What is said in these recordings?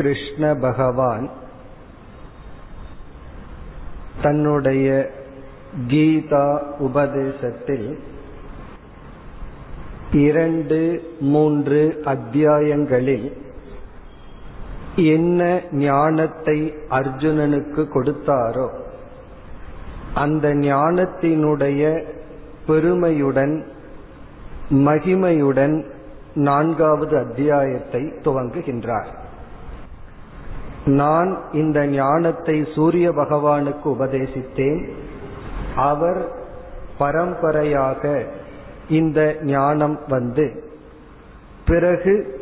கிருஷ்ண பகவான் தன்னுடைய கீதா உபதேசத்தில் இரண்டு மூன்று அத்தியாயங்களில் என்ன ஞானத்தை அர்ஜுனனுக்கு கொடுத்தாரோ அந்த ஞானத்தினுடைய பெருமையுடன் மகிமையுடன் நான்காவது அத்தியாயத்தை துவங்குகின்றார். நான் இந்த ஞானத்தை சூரிய பகவானுக்கு உபதேசித்தேன். அவர் பரம்பரையாக இந்த ஞானம் வந்து பிறகு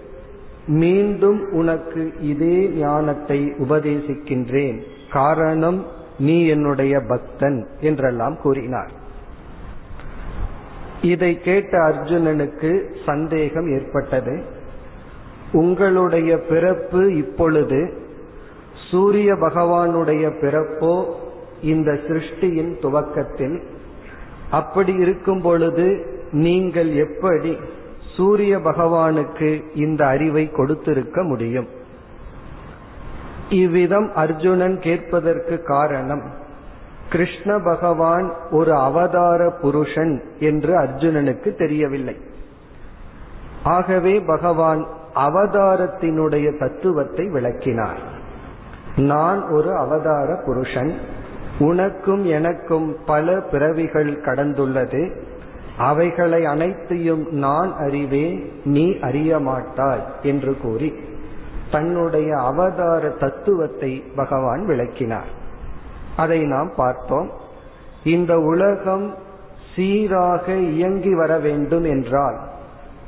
மீண்டும் உனக்கு இதே ஞானத்தை உபதேசிக்கின்றேன். காரணம் நீ என்னுடைய பக்தன் என்றெல்லாம் கூறினார். இதை கேட்ட அர்ஜுனனுக்கு சந்தேகம் ஏற்பட்டது. உங்களுடைய பிறப்பு இப்பொழுது சூரிய பகவானுடைய பிறப்போ இந்த சிருஷ்டியின் துவக்கத்தில். அப்படி இருக்கும் பொழுது நீங்கள் எப்படி சூரிய பகவானுக்கு இந்த அறிவை கொடுத்திருக்க முடியும்? இவ்விதம் அர்ஜுனன் கேட்பதற்கு காரணம் கிருஷ்ண பகவான் ஒரு அவதார புருஷன் என்று அர்ஜுனனுக்கு தெரியவில்லை. ஆகவே பகவான் அவதாரத்தினுடைய தத்துவத்தை விளக்கினார். நான் ஒரு அவதார புருஷன். உனக்கும் எனக்கும் பல பிறவிகள் கடந்துள்ளது. அவைகளை அனைத்தையும் நான் அறிவேன் நீ அறிய மாட்டாய் என்று கூறி தன்னுடைய அவதார தத்துவத்தை பகவான் விளக்கினார். அதை நாம் பார்த்தோம். இந்த உலகம் சீராக இயங்கி வர வேண்டும் என்றால்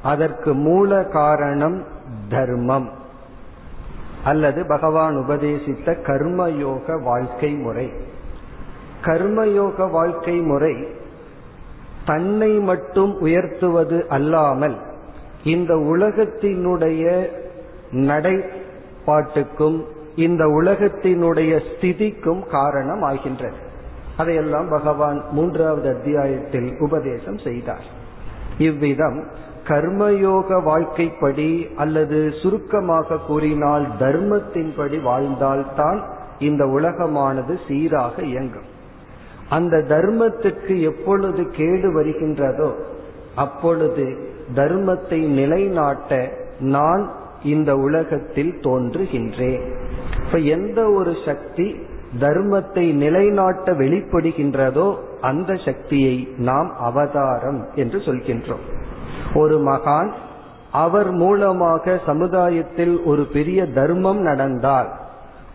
அதற்கு மூல காரணம் தர்மம். அல்லது பகவான் உபதேசித்த கர்மயோக வாழ்க்கை முறை. கர்மயோக வாழ்க்கை முறை தன்னை மட்டும் உயர்த்துவது அல்லாமல் இந்த உலகத்தினுடைய நடைபாட்டுக்கும் இந்த உலகத்தினுடைய ஸ்திதிக்கும் காரணம் ஆகின்றது அதையெல்லாம் பகவான் மூன்றாவது அத்தியாயத்தில் உபதேசம் செய்தார். இவ்விதம் கர்மயோக வாழ்க்கைப்படி அல்லது சுருக்கமாக கூறினால் தர்மத்தின்படி வாழ்ந்தால்தான் இந்த உலகமானது சீராக இயங்கும். அந்த தர்மத்துக்கு எப்பொழுது கேடு வருகின்றதோ அப்பொழுது தர்மத்தை நிலைநாட்ட நான் இந்த உலகத்தில் தோன்றுகின்றேன். இப்ப எந்த ஒரு சக்தி தர்மத்தை நிலைநாட்ட வெளிப்படுகின்றதோ அந்த சக்தியை நாம் அவதாரம் என்று சொல்கின்றோம். ஒரு மகான் அவர் மூலமாக சமுதாயத்தில் ஒரு பெரிய தர்மம் நடந்தால்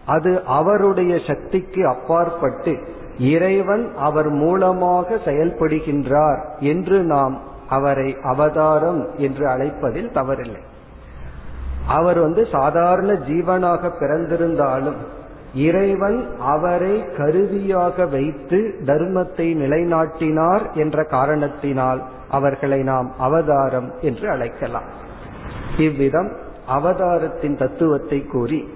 அது அவருடைய சக்திக்கு அப்பாற்பட்டு இறைவன் அவர் மூலமாக செயல்படுகின்றார் என்று நாம் அவரை அவதாரம் என்று அழைப்பதில் தவறில்லை. அவர் வந்து சாதாரண ஜீவனாக பிறந்திருந்தாலும் இறைவன் அவரை கருவியாக வைத்து தர்மத்தை நிலைநாட்டினார் என்ற காரணத்தினால் அவர்களை நாம் அவதாரம் என்று அழைக்கலாம். இவ்விதம் அவதாரத்தின் தத்துவத்தை கூறி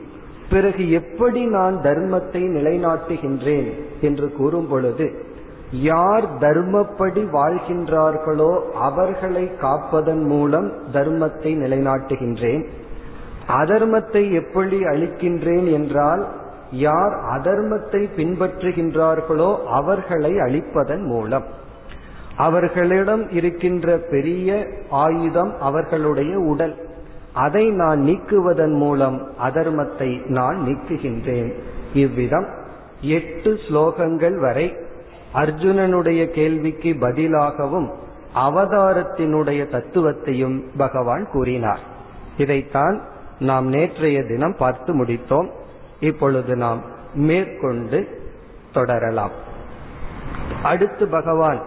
பிறகு எப்படி நான் தர்மத்தை நிலைநாட்டுகின்றேன் என்று கூறும் பொழுது யார் தர்மப்படி வாழ்கின்றார்களோ அவர்களை காப்பதன் மூலம் தர்மத்தை நிலைநாட்டுகின்றேன். அதர்மத்தை எப்படி அழிக்கின்றேன் என்றால் யார் அதர்மத்தை பின்பற்றுகின்றார்களோ அவர்களை அழிப்பதன் மூலம். அவர்களிடம் இருக்கின்ற பெரிய ஆயுதம் அவர்களுடைய உடல். அதை நான் நீக்குவதன் மூலம் அதர்மத்தை நான் நீக்குகின்றேன். இவ்விதம் எட்டு ஸ்லோகங்கள் வரை அர்ஜுனனுடைய கேள்விக்கு பதிலாகவும் அவதாரத்தினுடைய தத்துவத்தையும் பகவான் கூறினார். இதைத்தான் நாம் நேற்றைய தினம் பார்த்து முடித்தோம். இப்பொழுது நாம் மேற்கொண்டு தொடரலாம். அடுத்து பகவான்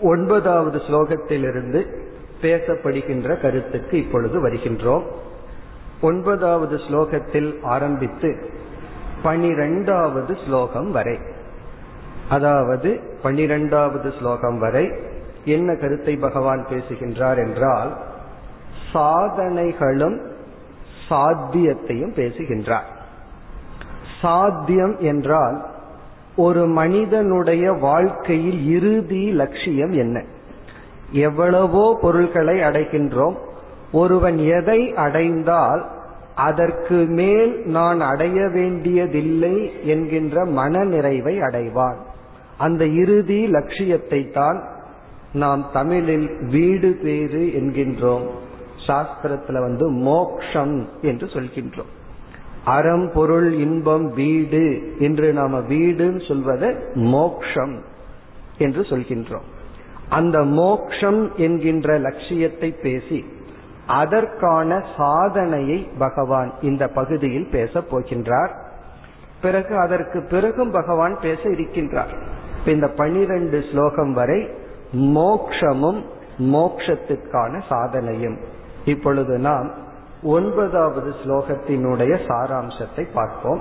ஒன்பதாவது ஸ்லோகத்திலிருந்து பேசப்படுகின்ற கருத்துக்கு இப்பொழுது வருகின்றோம். ஒன்பதாவது ஸ்லோகத்தில் ஆரம்பித்து பனிரெண்டாவது ஸ்லோகம் வரை. அதாவது பனிரெண்டாவது ஸ்லோகம் வரை என்ன கருத்தை பகவான் பேசுகின்றார் என்றால் சாதனைகளும் சாத்தியத்தையும் பேசுகின்றார். சாத்தியம் என்றால் ஒரு மனிதனுடைய வாழ்க்கையில் இறுதி லட்சியம் என்ன? எவ்வளவோ பொருள்களை அடைகின்றோம் ஒருவன் எதை அடைந்தால் அதற்கு மேல் நான் அடைய வேண்டியதில்லை என்கின்ற மன நிறைவை அடைவான். அந்த இறுதி லட்சியத்தை தான் நாம் தமிழில் வீடு பேறு என்கின்றோம். சாஸ்திரத்துல வந்து மோக்ஷம் என்று சொல்கின்றோம். அறம் பொருள் இன்பம் வீடு என்று நாம வீடுன்னு சொல்வதை மோக்ஷம் என்று சொல்கின்றோம். அந்த மோக்ஷம் என்கின்ற லட்சியத்தை பேசி அதற்கான சாதனையை பகவான் இந்த பகுதியில் பேச போகின்றார். பிறகு அதற்கு பிறகும் பகவான் பேச இருக்கின்றார். இந்த பனிரெண்டு ஸ்லோகம் வரை மோக்ஷமும் மோக்ஷத்திற்கான சாதனையும். இப்பொழுது நாம் ஒன்பதாவது ஸ்லோகத்தினுடைய சாராம்சத்தை பார்ப்போம்.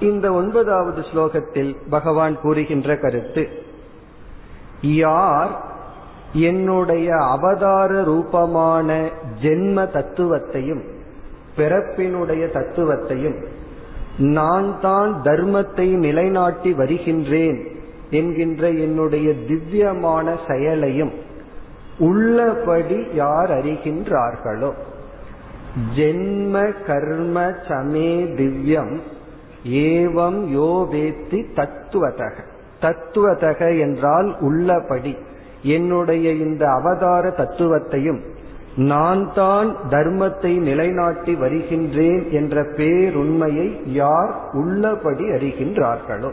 இந்த ஒன்பதாவது ஸ்லோகத்தில் பகவான் கூறுகின்ற கருத்து யார் என்னுடைய அவதார ரூபமான ஜென்ம தத்துவத்தையும் பிறப்பினுடைய தத்துவத்தையும் நான் தான் தர்மத்தை நிலைநாட்டி வருகின்றேன் என்கின்ற என்னுடைய திவ்யமான செயலையும் உள்ளபடி யார் அறிகின்றார்களோ? ஜென்ம கர்ம சமே திவ்யம் ஏவம் யோ வேத்தி தத்துவதக. தத்துவதக என்றால் உள்ளபடி. என்னுடைய இந்த அவதார தத்துவத்தையும் நான் தான் தர்மத்தை நிலைநாட்டி வருகின்றேன் என்ற பேருண்மையை யார் உள்ளபடி அறிகின்றார்களோ?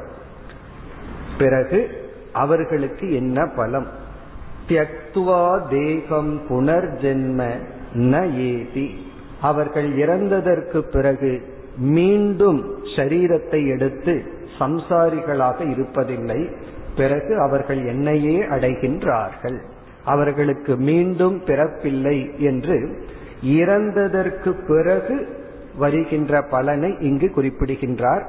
பிறகு அவர்களுக்கு என்ன பலம்? தியக்துவா தேகம் புனர்ஜென்ம ந ஏதி அவர்கள் இறந்ததற்கு பிறகு மீண்டும் சரீரத்தை எடுத்து சம்சாரிகளாக இருப்பதில்லை. பிறகு அவர்கள் என்னையே அடைகின்றார்கள். அவர்களுக்கு மீண்டும் பிறப்பில்லை என்று இறந்ததற்கு பிறகு வருகின்ற பலனை இங்கு குறிப்பிடுகின்றார்.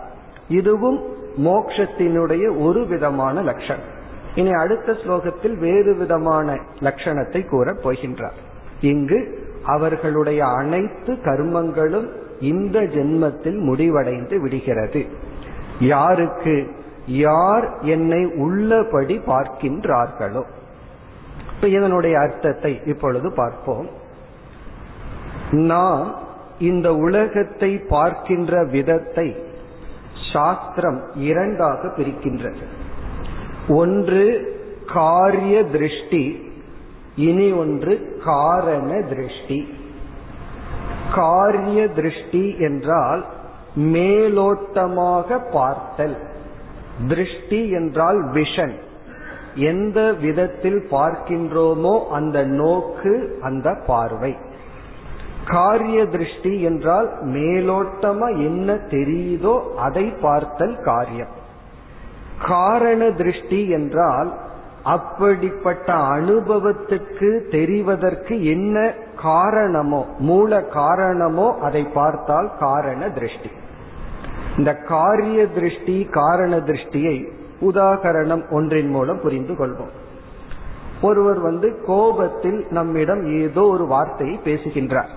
இதுவும் மோக்ஷத்தினுடைய ஒரு விதமான லட்சணம். இனி அடுத்த ஸ்லோகத்தில் வேறு விதமான லட்சணத்தை கூறப் போகின்றார். இங்கு அவர்களுடைய அனைத்து கர்மங்களும் இந்த ஜென்மத்தில் முடிவடைந்து விடுகிறது. யாருக்கு யார் என்னை உள்ளபடி பார்க்கின்றார்களோ. இப்ப இதனுடைய அர்த்தத்தை இப்பொழுது பார்ப்போம். நாம் இந்த உலகத்தை பார்க்கின்ற விதத்தை சாஸ்திரம் இரண்டாக பிரிக்கின்றது. ஒன்று காரிய திருஷ்டி இனி ஒன்று காரண திருஷ்டி. காரிய திருஷ்டி என்றால் மேலோட்டமாக பார்த்தல். திருஷ்டி என்றால் விஷன். எந்த விதத்தில் பார்க்கின்றோமோ அந்த நோக்கு அந்த பார்வை. காரிய திருஷ்டி என்றால் மேலோட்டமா என்ன தெரியுதோ அதை பார்த்தல் காரியம். காரண திருஷ்டி என்றால் அப்படிப்பட்ட அனுபவத்துக்கு தெரிவதற்கு என்ன காரணமோ மூல காரணமோ அதை பார்த்தால் காரண திருஷ்டி. இந்த காரிய திருஷ்டி காரண திருஷ்டியை உதாகரணம் ஒன்றின் மூலம் புரிந்து கொள்வோம். ஒருவர் வந்து கோபத்தில் நம்மிடம் ஏதோ ஒரு வார்த்தையை பேசுகின்றார்.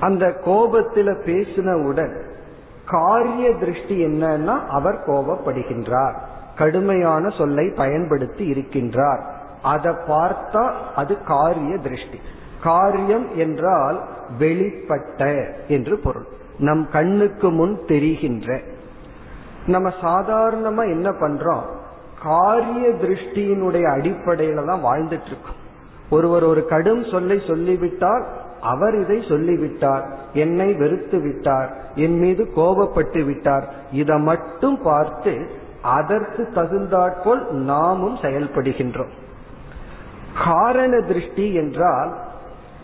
அந்த கோபத்தில் பேசினவுடன் காரிய திருஷ்டி என்னன்னா அவர் கோபப்படுகின்றார். கடுமையான சொல்லை பயன்படுத்தி இருக்கின்றார். அதை பார்த்தா அது காரிய திருஷ்டி. காரியம் என்றால் வெளிப்பட்ட என்று பொருள். நம் கண்ணுக்கு முன் தெரிகின்ற. நம்ம சாதாரணமா என்ன பண்றோம்? காரிய திருஷ்டியினுடைய அடிப்படையில தான் வாழ்ந்துட்டு இருக்கோம். ஒருவர் ஒரு கடும் சொல்லை சொல்லிவிட்டால் அவர் இதை சொல்லிவிட்டார் என்னை வெறுத்து விட்டார் என் மீது கோபப்பட்டு விட்டார் இதை மட்டும் பார்த்து அதற்கு தகுந்தாற்போல் நாமும் செயல்படுகின்றோம். காரண திருஷ்டி என்றால்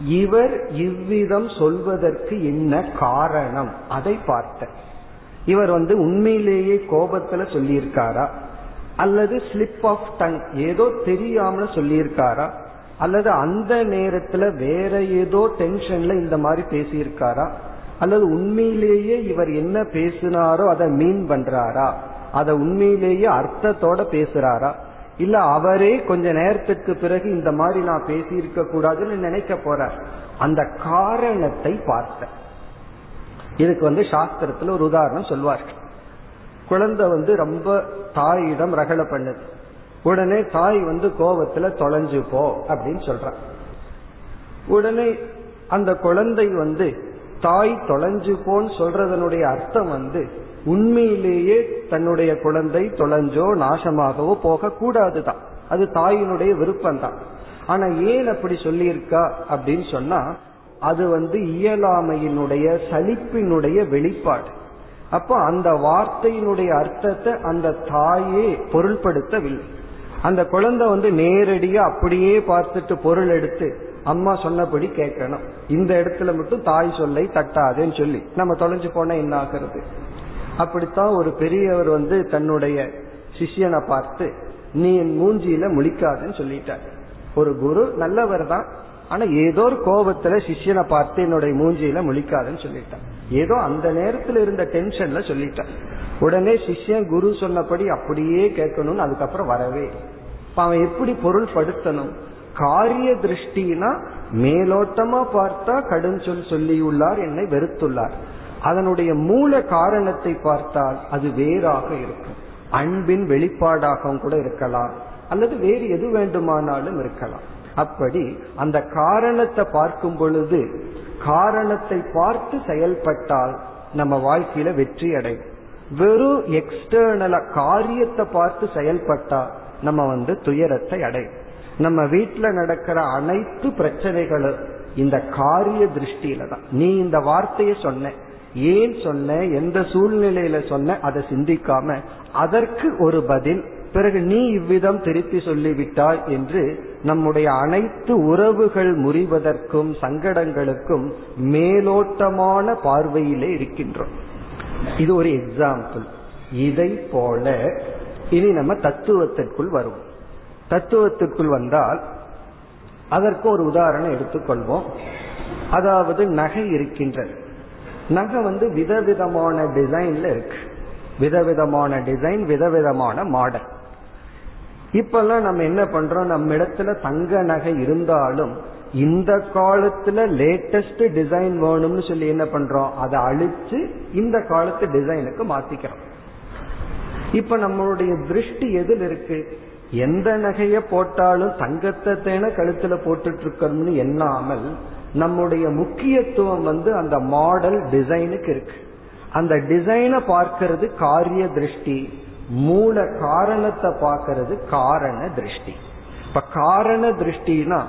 இவர் இவ்விதம் சொல்வதற்கு என்ன காரணம்? அதை பார்த்த. இவர் வந்து உண்மையிலேயே கோபத்துல சொல்லியிருக்காரா? அல்லது ஸ்லிப் ஆஃப் டங் ஏதோ தெரியாமல சொல்லியிருக்காரா? அல்லது அந்த நேரத்துல வேற ஏதோ டென்ஷன்ல இந்த மாதிரி பேசியிருக்காரா? அல்லது உண்மையிலேயே இவர் என்ன பேசினாரோ அதை மீன் பண்றாரா? அதை உண்மையிலேயே அர்த்தத்தோட பேசுறாரா? இல்ல அவரே கொஞ்ச நேரத்துக்கு பிறகு இந்த மாதிரி நான் பேசியிருக்க கூடாதுன்னு நினைக்க போறார். அந்த காரணத்தை பார்த்த இதுக்கு வந்து சாஸ்திரத்துல ஒரு உதாரணம் சொல்வார்கள். குழந்தை வந்து ரொம்ப தாயிடம் ரகலை பண்ணுது. உடனே தாய் வந்து கோபத்துல தொலைஞ்சு போ அப்படின்னு சொல்றான். உடனே அந்த குழந்தை வந்து தாய் தொலைஞ்சு போன்னு சொல்றதனுடைய அர்த்தம் வந்து உண்மையிலேயே தன்னுடைய குழந்தை தொலைஞ்சோ நாசமாகவோ போக கூடாதுதான் அது தாயினுடைய விருப்பம் தான் ஆனா ஏன் அப்படி சொல்லியிருக்கா? அப்படின்னு சொன்னா அது வந்து இயலாமையினுடைய சலிப்பினுடைய வெளிப்பாடு. அப்போ அந்த வார்த்தையினுடைய அர்த்தத்தை அந்த தாயே பொருள்படுத்தவில்லை. அந்த குழந்தை வந்து நேரடியா அப்படியே பார்த்துட்டு பொருள் எடுத்து அம்மா சொன்னபடி கேட்கணும். இந்த இடத்துல மட்டும் தாய் சொல்லை தட்டாதுன்னு சொல்லி. நம்ம தொலைஞ்சு போனா என்ன ஆகிறது? அப்படித்தான் ஒரு பெரியவர் வந்து தன்னுடைய சிஷியனை பார்த்து நீ என் மூஞ்சியில முழிக்காதுன்னு சொல்லிட்டார். ஒரு குரு நல்லவர் தான். ஆனா ஏதோ ஒரு கோபத்துல சிஷியனை பார்த்து என்னுடைய மூஞ்சியில முழிக்காதுன்னு சொல்லிட்டான் ஏதோ அந்த நேரத்துல இருந்த டென்ஷன்ல சொல்லிட்டான் உடனே சிஷ்யன் குரு சொன்னபடி அப்படியே கேட்கணும்னு அதுக்கப்புறம் வரவே அவன் எப்படி பொருள் படுத்தணும்? காரிய திருஷ்டினா மேலோட்டமா பார்த்தா கடும் சொல் சொல்லியுள்ளார் என்னை வெறுத்துள்ளார். அதனுடைய மூல காரணத்தை பார்த்தால் அது வேறாக இருக்கும். அன்பின் வெளிப்பாடாகவும் கூட இருக்கலாம். அல்லது வேறு எது வேண்டுமானாலும் இருக்கலாம். அப்படி அந்த காரணத்தை பார்க்கும் பொழுது காரணத்தை பார்த்து செயல்பட்டால் நம்ம வாழ்க்கையில வெற்றி அடையும் வெறும் எக்ஸ்டர்னலா காரியத்தை பார்த்து செயல்பட்டா நம்ம வந்து துயரத்தை அடையும். நம்ம வீட்டுல நடக்கிற அனைத்து பிரச்சனைகளும் இந்த காரிய திருஷ்டியில தான். நீ இந்த வார்த்தையை சொன்ன ஏன் சொன்ன எந்த சூழ்நிலையில சொன்ன அதை சிந்திக்காம அதற்கு ஒரு பதில் பிறகு நீ இவ்விதம் திருப்பி சொல்லிவிட்டாய் என்று நம்முடைய அனைத்து உறவுகள் முறிவதற்கும் சங்கடங்களுக்கும் மேலோட்டமான பார்வையிலே இருக்கின்றோம். இது ஒரு எக்ஸாம்பிள் இதை போல இனி நம்ம தத்துவத்திற்குள் வருவோம். தத்துவத்திற்குள் வந்தால் அதற்கு ஒரு உதாரணம் எடுத்துக்கொள்வோம். அதாவது நகை இருக்கின்றது. நகை வந்து விதவிதமான டிசைன்ல இருக்கு. விதவிதமான டிசைன் விதவிதமான மாடல் இப்பெல்லாம் நம்ம என்ன பண்றோம்? நம்ம இடத்துல தங்க நகை இருந்தாலும் இந்த காலத்துல லேட்டஸ்ட் டிசைன் வேணும்னு சொல்லி என்ன பண்றோம்? அதை அழிச்சு இந்த காலத்து டிசைனுக்கு மாத்திக்கிறோம். இப்ப நம்மளுடைய திருஷ்டி எதில் இருக்கு? எந்த நகைய போட்டாலும் தங்கத்தை தேன கழுத்துல போட்டுட்டு இருக்கணும்னு எண்ணாமல் நம்முடைய முக்கியத்துவம் வந்து அந்த மாடல் டிசைனுக்கு இருக்கு. அந்த டிசைனை பார்க்கறது காரிய திருஷ்டி மூல காரணத்தை பார்க்கறது காரண திருஷ்டி. இப்ப காரண திருஷ்டினா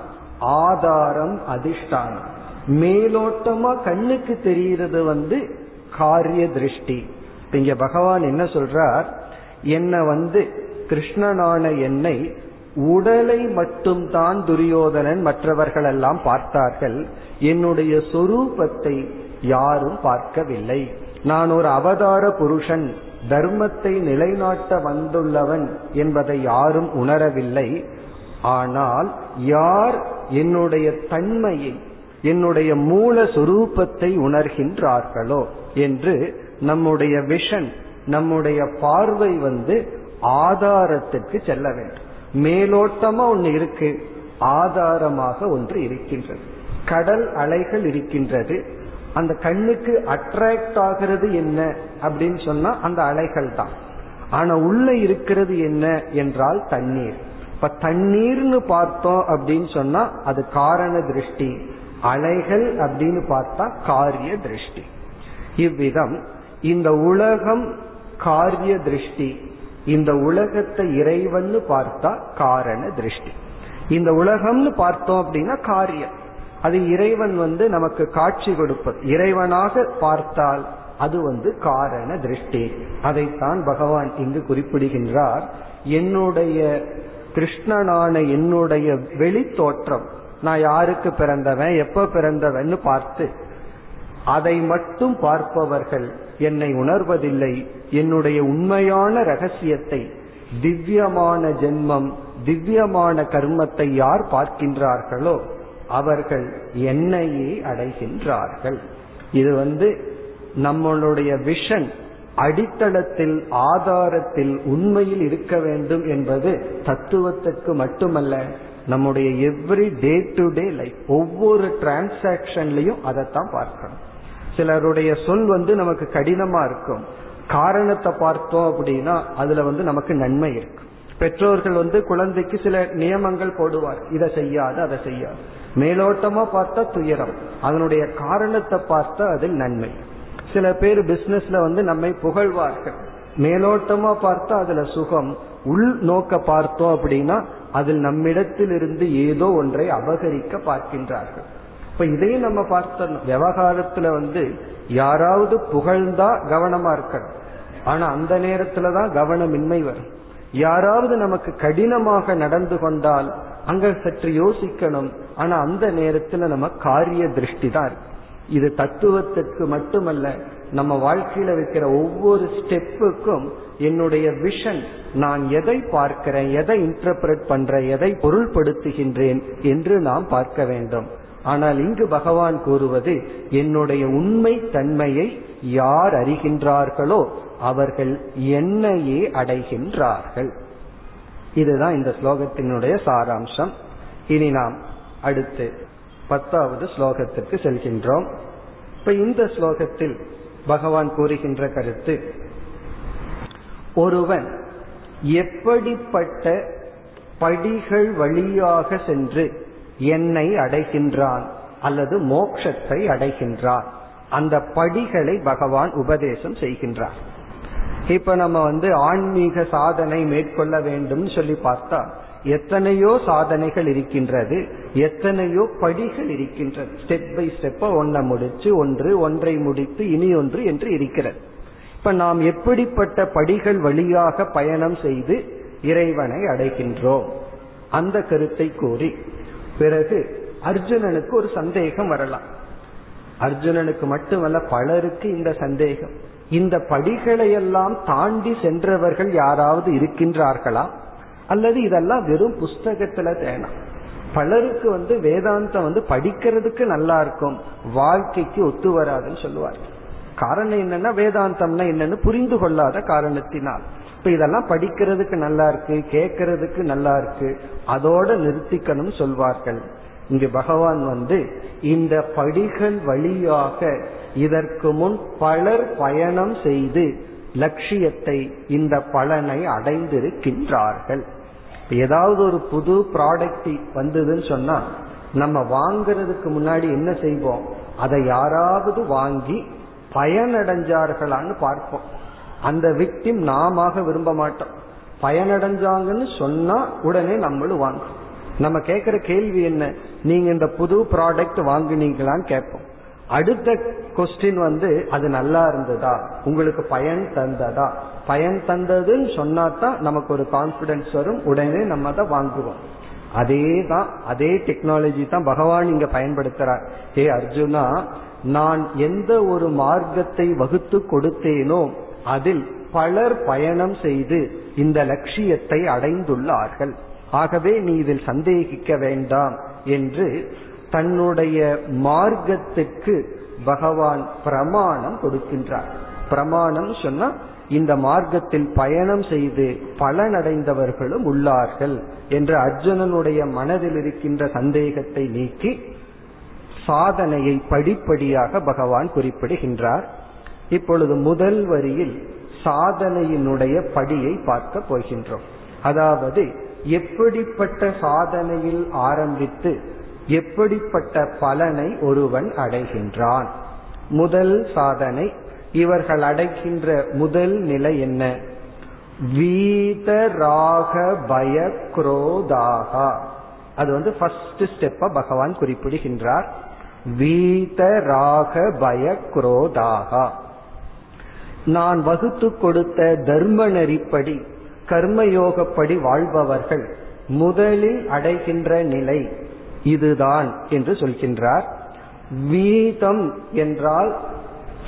ஆதாரம் அதிஷ்டானம். மேலோட்டமா கண்ணுக்கு தெரிகிறது வந்து காரிய திருஷ்டி. இங்க பகவான் என்ன சொல்றார்? என்ன வந்து கிருஷ்ணனான என்னை உடலை மட்டும் தான் துரியோதனன் மற்றவர்கள் எல்லாம் பார்த்தார்கள். என்னுடைய சொரூபத்தை யாரும் பார்க்கவில்லை. நான் ஒரு அவதார புருஷன். தர்மத்தை நிலைநாட்ட வந்துள்ளவன் என்பதை யாரும் உணரவில்லை. ஆனால் யார் என்னுடைய தன்மையை என்னுடைய மூல சுரூபத்தை உணர்கின்றார்களோ என்று நம்முடைய விஷன் நம்முடைய பார்வை வந்து ஆதாரத்திற்கு செல்ல வேண்டும். மேலோட்டமா ஒன்று இருக்கு ஆதாரமாக ஒன்று இருக்கின்றது. கடல் அலைகள் இருக்கின்றது. அந்த கண்ணுக்கு அட்ராக்ட் ஆகிறது என்ன அப்படின்னு சொன்னா அந்த அலைகள் தான் ஆனா உள்ள இருக்கிறது என்ன என்றால் தண்ணீர். இப்ப தண்ணீர்னு பார்த்தோம் அப்படின்னு சொன்னா அது காரண திருஷ்டி. அலைகள் அப்படின்னு பார்த்தா காரிய திருஷ்டி. இவ்விதம் இந்த உலகம் காரிய திருஷ்டி. இந்த உலகத்தை இறைவன் பார்த்தா காரண திருஷ்டி. இந்த உலகம்னு பார்த்தோம் அப்படின்னா காரியம். அது இறைவன் வந்து நமக்கு காட்சி கொடுப்பது. இறைவனாக பார்த்தால் அது வந்து காரண திருஷ்டி. அதைத்தான் பகவான் இங்கு குறிப்பிடுகின்றார். என்னுடைய கிருஷ்ணனான என்னுடைய வெளி தோற்றம் நான் யாருக்கு பிறந்தவன் எப்ப பிறந்தவன் பார்த்து அதை மட்டும் பார்ப்பவர்கள் என்னை உணர்வதில்லை. என்னுடைய உண்மையான ரகசியத்தை திவ்யமான ஜென்மம் திவ்யமான கர்மத்தை யார் பார்க்கின்றார்களோ அவர்கள் என்னையே அடைகின்றார்கள். இது வந்து நம்மளுடைய விஷன் அடித்தளத்தில் ஆதாரத்தில் உண்மையில் இருக்க வேண்டும் என்பது தத்துவத்துக்கு மட்டுமல்ல நம்முடைய every day to day life ஒவ்வொரு டிரான்சாக்சன்லயும் அதைத்தான் பார்க்கணும். சிலருடைய சொல் வந்து நமக்கு கடினமா இருக்கும். காரணத்தை பார்த்தோம் அப்படின்னா அதுல வந்து நமக்கு நன்மை இருக்கும் பெற்றோர்கள் வந்து குழந்தைக்கு சில நியமங்கள் போடுவார். இதை செய்யாது அதை செய்யாது. மேலோட்டமா பார்த்தா துயரம். அதனுடைய காரணத்தை பார்த்தா அதில் நன்மை. சில பேர் பிசினஸ்ல வந்து நம்மை புகழ்வார்கள். மேலோட்டமா பார்த்தா அதுல சுகம் உள் நோக்க பார்த்தோம் அப்படின்னா அதில் நம்மிடத்தில் இருந்து ஏதோ ஒன்றை அபகரிக்க பார்க்கின்றார்கள். இப்ப இதையும் நம்ம பார்த்தோம் விவகாரத்துல வந்து யாராவது புகழ்ந்தா கவனமா இருக்கணும். ஆனா அந்த நேரத்துலதான் கவனமின்மை வரும். யாராவது நமக்கு கடினமாக நடந்து கொண்டால் அங்க சற்று யோசிக்கணும். ஆனா அந்த நேரத்துல நம்ம காரிய திருஷ்டி தான் இருக்கு. இது தத்துவத்திற்கு மட்டுமல்ல நம்ம வாழ்க்கையில வைக்கிற ஒவ்வொரு ஸ்டெப்புக்கும் என்னுடைய விஷன் நான் எதை பார்க்கிறேன் எதை இன்டர்பிரட் பண்றேன் எதை பொருள்படுத்துகின்றேன் என்று நாம் பார்க்க வேண்டும். ஆனால் இங்கு பகவான் கூறுவது என்னுடைய உண்மை தன்மையை யார் அறிகின்றார்களோ அவர்கள் என்னையே அடைகின்றார்கள். இதுதான் இந்த ஸ்லோகத்தினுடைய சாராம்சம். இனி நாம் அடுத்து பத்தாவது ஸ்லோகத்திற்கு செல்கின்றோம். இப்ப இந்த ஸ்லோகத்தில் பகவான் கூறுகின்ற கருத்து ஒருவன் எப்படிப்பட்ட படிகள் வழியாக சென்று என்னை அடைகின்றான் அல்லது மோட்சத்தை அடைகின்றான் அந்த படிகளை பகவான் உபதேசம் செய்கின்றார். இப்ப நம்ம வந்து ஆன்மீக சாதனை மேற்கொள்ள வேண்டும் சொல்லி பார்த்தா எத்தனையோ சாதனைகள் இருக்கின்றது எத்தனையோ படிகள் இருக்கின்றது. ஸ்டெப் பை ஸ்டெப்பா ஒன்றை முடிச்சு ஒன்று ஒன்றை முடித்து இனி ஒன்று என்று இருக்கிறது. இப்ப நாம் எப்படிப்பட்ட படிகள் வழியாக பயணம் செய்து இறைவனை அடைகின்றோம்? அந்த கருத்தை கூறி. பிறகு அர்ஜுனனுக்கு ஒரு சந்தேகம் வரலாம். அர்ஜுனனுக்கு மட்டுமல்ல பலருக்கு இந்த சந்தேகம். இந்த படிகளை எல்லாம் தாண்டி சென்றவர்கள் யாராவது இருக்கின்றார்களா? அல்லது இதெல்லாம் வெறும் புஸ்தகத்துல தேனா. பலருக்கு வந்து வேதாந்தம் வந்து படிக்கிறதுக்கு நல்லா இருக்கும். வாழ்க்கைக்கு ஒத்து வராதுன்னு சொல்லுவார். காரணம் என்னன்னா வேதாந்தம்னா என்னன்னு புரிந்து கொள்ளாத காரணத்தினால். இப்ப இதெல்லாம் படிக்கிறதுக்கு நல்லா இருக்கு கேட்கறதுக்கு நல்லா இருக்கு அதோட நிறுத்திக்கணும் சொல்வார்கள். இங்கு பகவான் வந்து இந்த படிகள் வழியாக இதற்கு முன் பலர் பயணம் செய்து லட்சியத்தை இந்த பலனை அடைந்திருக்கின்றார்கள். ஏதாவது ஒரு புது ப்ராடக்ட் வந்ததுன்னு சொன்னா நம்ம வாங்குறதுக்கு முன்னாடி என்ன செய்வோம்? அதை யாராவது வாங்கி பயனடைஞ்சார்களான்னு பார்ப்போம். அந்த விக்டிம் நாம விரும்ப மாட்டோம். பயனடைஞ்சாங்கன்னு சொன்னா உடனே நம்மளும் வாங்கும் நம்ம கேட்கிற கேள்வி என்ன? நீங்க இந்த புது ப்ராடக்ட் வாங்குனீங்களான்னு கேட்போம். அடுத்த கொஸ்டின் வந்து அது நல்லா இருந்ததா? உங்களுக்கு பயன் தந்ததா? பயன் தந்ததுன்னு சொன்னா தான் நமக்கு ஒரு கான்பிடன்ஸ் வரும். உடனே நம்ம அதை வாங்குவோம். அதே தான் அதே டெக்னாலஜி தான் பகவான் இங்க பயன்படுத்துறார். ஏ அர்ஜுனா நான் எந்த ஒரு மார்க்கத்தை வகுத்து கொடுத்தேனோ அதில் பலர் பயணம் செய்து இந்த லட்சியத்தை அடைந்துள்ளார்கள். ஆகவே நீ இதில் சந்தேகிக்க வேண்டாம் என்று தன்னுடைய மார்க்கத்துக்கு பகவான் பிரமாணம் கொடுக்கின்றார். பிரமாணம் சொன்னா இந்த மார்க்கத்தில் பயணம் செய்து பலனடைந்தவர்களும் உள்ளார்கள் என்று அர்ஜுனனுடைய மனதில் இருக்கின்ற சந்தேகத்தை நீக்கி சாதனையை படிப்படியாக பகவான் குறிப்பிடுகின்றார். இப்பொழுது முதல் வரியில் சாதனையினுடைய படியை பார்க்க போகின்றோம். அதாவது எப்படிப்பட்ட சாதனையில் ஆரம்பித்து எப்படிப்பட்ட பலனை ஒருவன் அடைகின்றான்? முதல் சாதனை இவர்கள் அடைகின்ற முதல் நிலை என்ன? வீதராக பய குரோதாகா அது வந்து ஃபர்ஸ்ட் ஸ்டெப்ப பகவான் குறிப்பிடுகின்றார். வீதராக பய குரோதாகா நான் வகுத்து கொடுத்த தர்ம நெறிப்படி கர்மயோகப்படி வாழ்பவர்கள் முதலில் அடைகின்ற நிலை இதுதான் என்று சொல்கின்றார். வீதம் என்றால்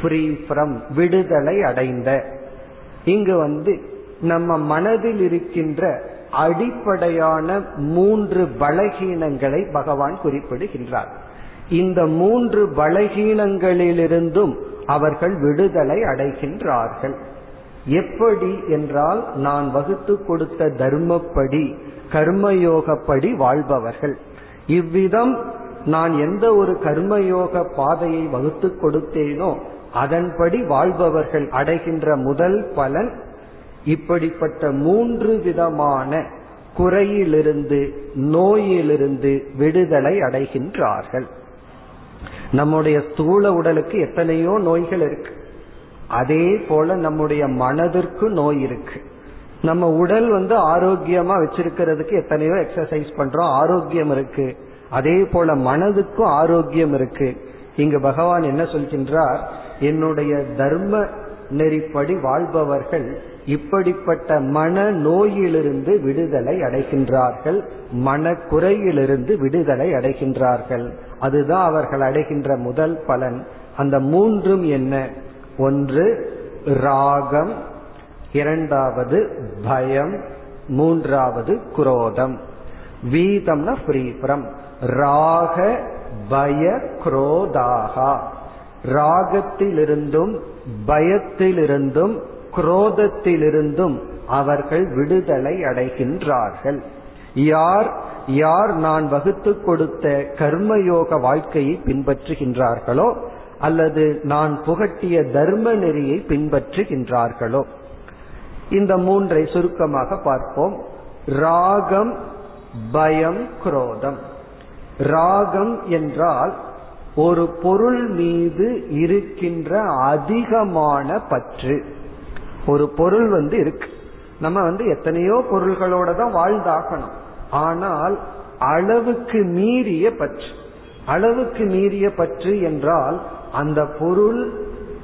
ஃப்ரீ ஃப்ரம் விடுதலை அடைந்த. இங்கு வந்து நம்ம மனதில் இருக்கின்ற அடிப்படையான மூன்று பலகீனங்களை பகவான் குறிப்பிடுகின்றார். இந்த மூன்று பலகீனங்களிலிருந்தும் அவர்கள் விடுதலை அடைகின்றார்கள். எப்படி என்றால் நான் வகுத்து கொடுத்த தர்மப்படி கர்மயோகப்படி வாழ்பவர்கள். இவ்விதம் நான் எந்த ஒரு கர்மயோக பாதையை வகுத்து கொடுத்தேனோ அதன்படி வாழ்பவர்கள் அடைகின்ற முதல் பலன் இப்படிப்பட்ட மூன்று விதமான குறையிலிருந்து நோயிலிருந்து விடுதலை அடைகின்றார்கள். நம்முடைய ஸ்தூல உடலுக்கு எத்தனையோ நோய்கள் இருக்கு. அதே போல நம்முடைய மனதிற்கு நோய் இருக்கு. நம்ம உடல் வந்து ஆரோக்கியமா வச்சிருக்கிறதுக்கு எத்தனையோ எக்ஸசைஸ் பண்றோம் ஆரோக்கியம் இருக்கு. அதே போல மனதுக்கும் ஆரோக்கியம் இருக்கு. இங்கு பகவான் என்ன சொல்கின்றார்? என்னுடைய தர்ம நெறிப்படி வாழ்பவர்கள் இப்படிப்பட்ட மன நோயிலிருந்து விடுதலை அடைகின்றார்கள் மனக்குறையிலிருந்து விடுதலை அடைகின்றார்கள். அதுதான் அவர்கள் அடைகின்ற முதல் பலன். அந்த மூன்றும் என்ன? ஒன்று ராகம் இரண்டாவது பயம் மூன்றாவது குரோதம். வீதம்னா ஃப்ரீ ஃப்ரம் ராக பய குரோதாகா. ராகத்திலிருந்தும் பயத்திலிருந்தும் குரோதத்திலிருந்தும் அவர்கள் விடுதலை அடைகின்றார்கள். யார் யார் நான் வகுத்து கொடுத்த கர்மயோக வாழ்க்கையை பின்பற்றுகின்றார்களோ அல்லது நான் புகட்டிய தர்ம நெறியை பின்பற்றுகின்றார்களோ? இந்த மூன்றை சுருக்கமாக பார்ப்போம். ராகம் பயம் குரோதம். ராகம் என்றால் ஒரு பொருள் மீது இருக்கின்ற அதிகமான பற்று. ஒரு பொருள் வந்து இருக்கு. நம்ம வந்து எத்தனையோ பொருள்களோட தான் வாழ்ந்தாகணும். ஆனால் அளவுக்கு மீறிய பற்று. அளவுக்கு மீறிய பற்று என்றால் அந்த பொருள்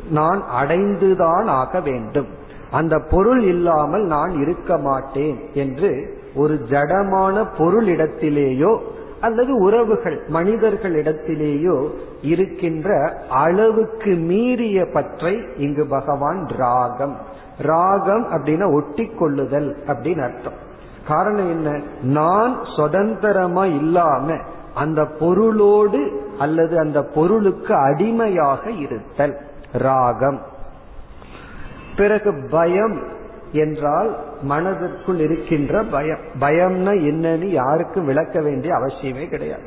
நான் அடைந்துதான் ஆக வேண்டும். அந்த பொருள் இல்லாமல் நான் இருக்க மாட்டேன் என்று ஒரு ஜடமான பொருளிடத்திலேயோ அல்லது உறவுகள் மனிதர்களிடத்திலேயோ இருக்கின்ற அளவுக்கு மீறிய பற்றை இங்கு பகவான் ராகம். ராகம் அப்படின்னா ஒட்டி கொள்ளுதல் அப்படின்னு அர்த்தம். காரணம் என்ன? நான் சுதந்திரமா இல்லாம அந்த பொருளோடு அல்லது அந்த பொருளுக்கு அடிமையாக இருத்தல். ராகம். பிறகு பயம் என்றால் மனதிற்குள் இருக்கின்ற பயம். பயம்னா என்னன்னு யாருக்கும் விளக்க வேண்டிய அவசியமே கிடையாது.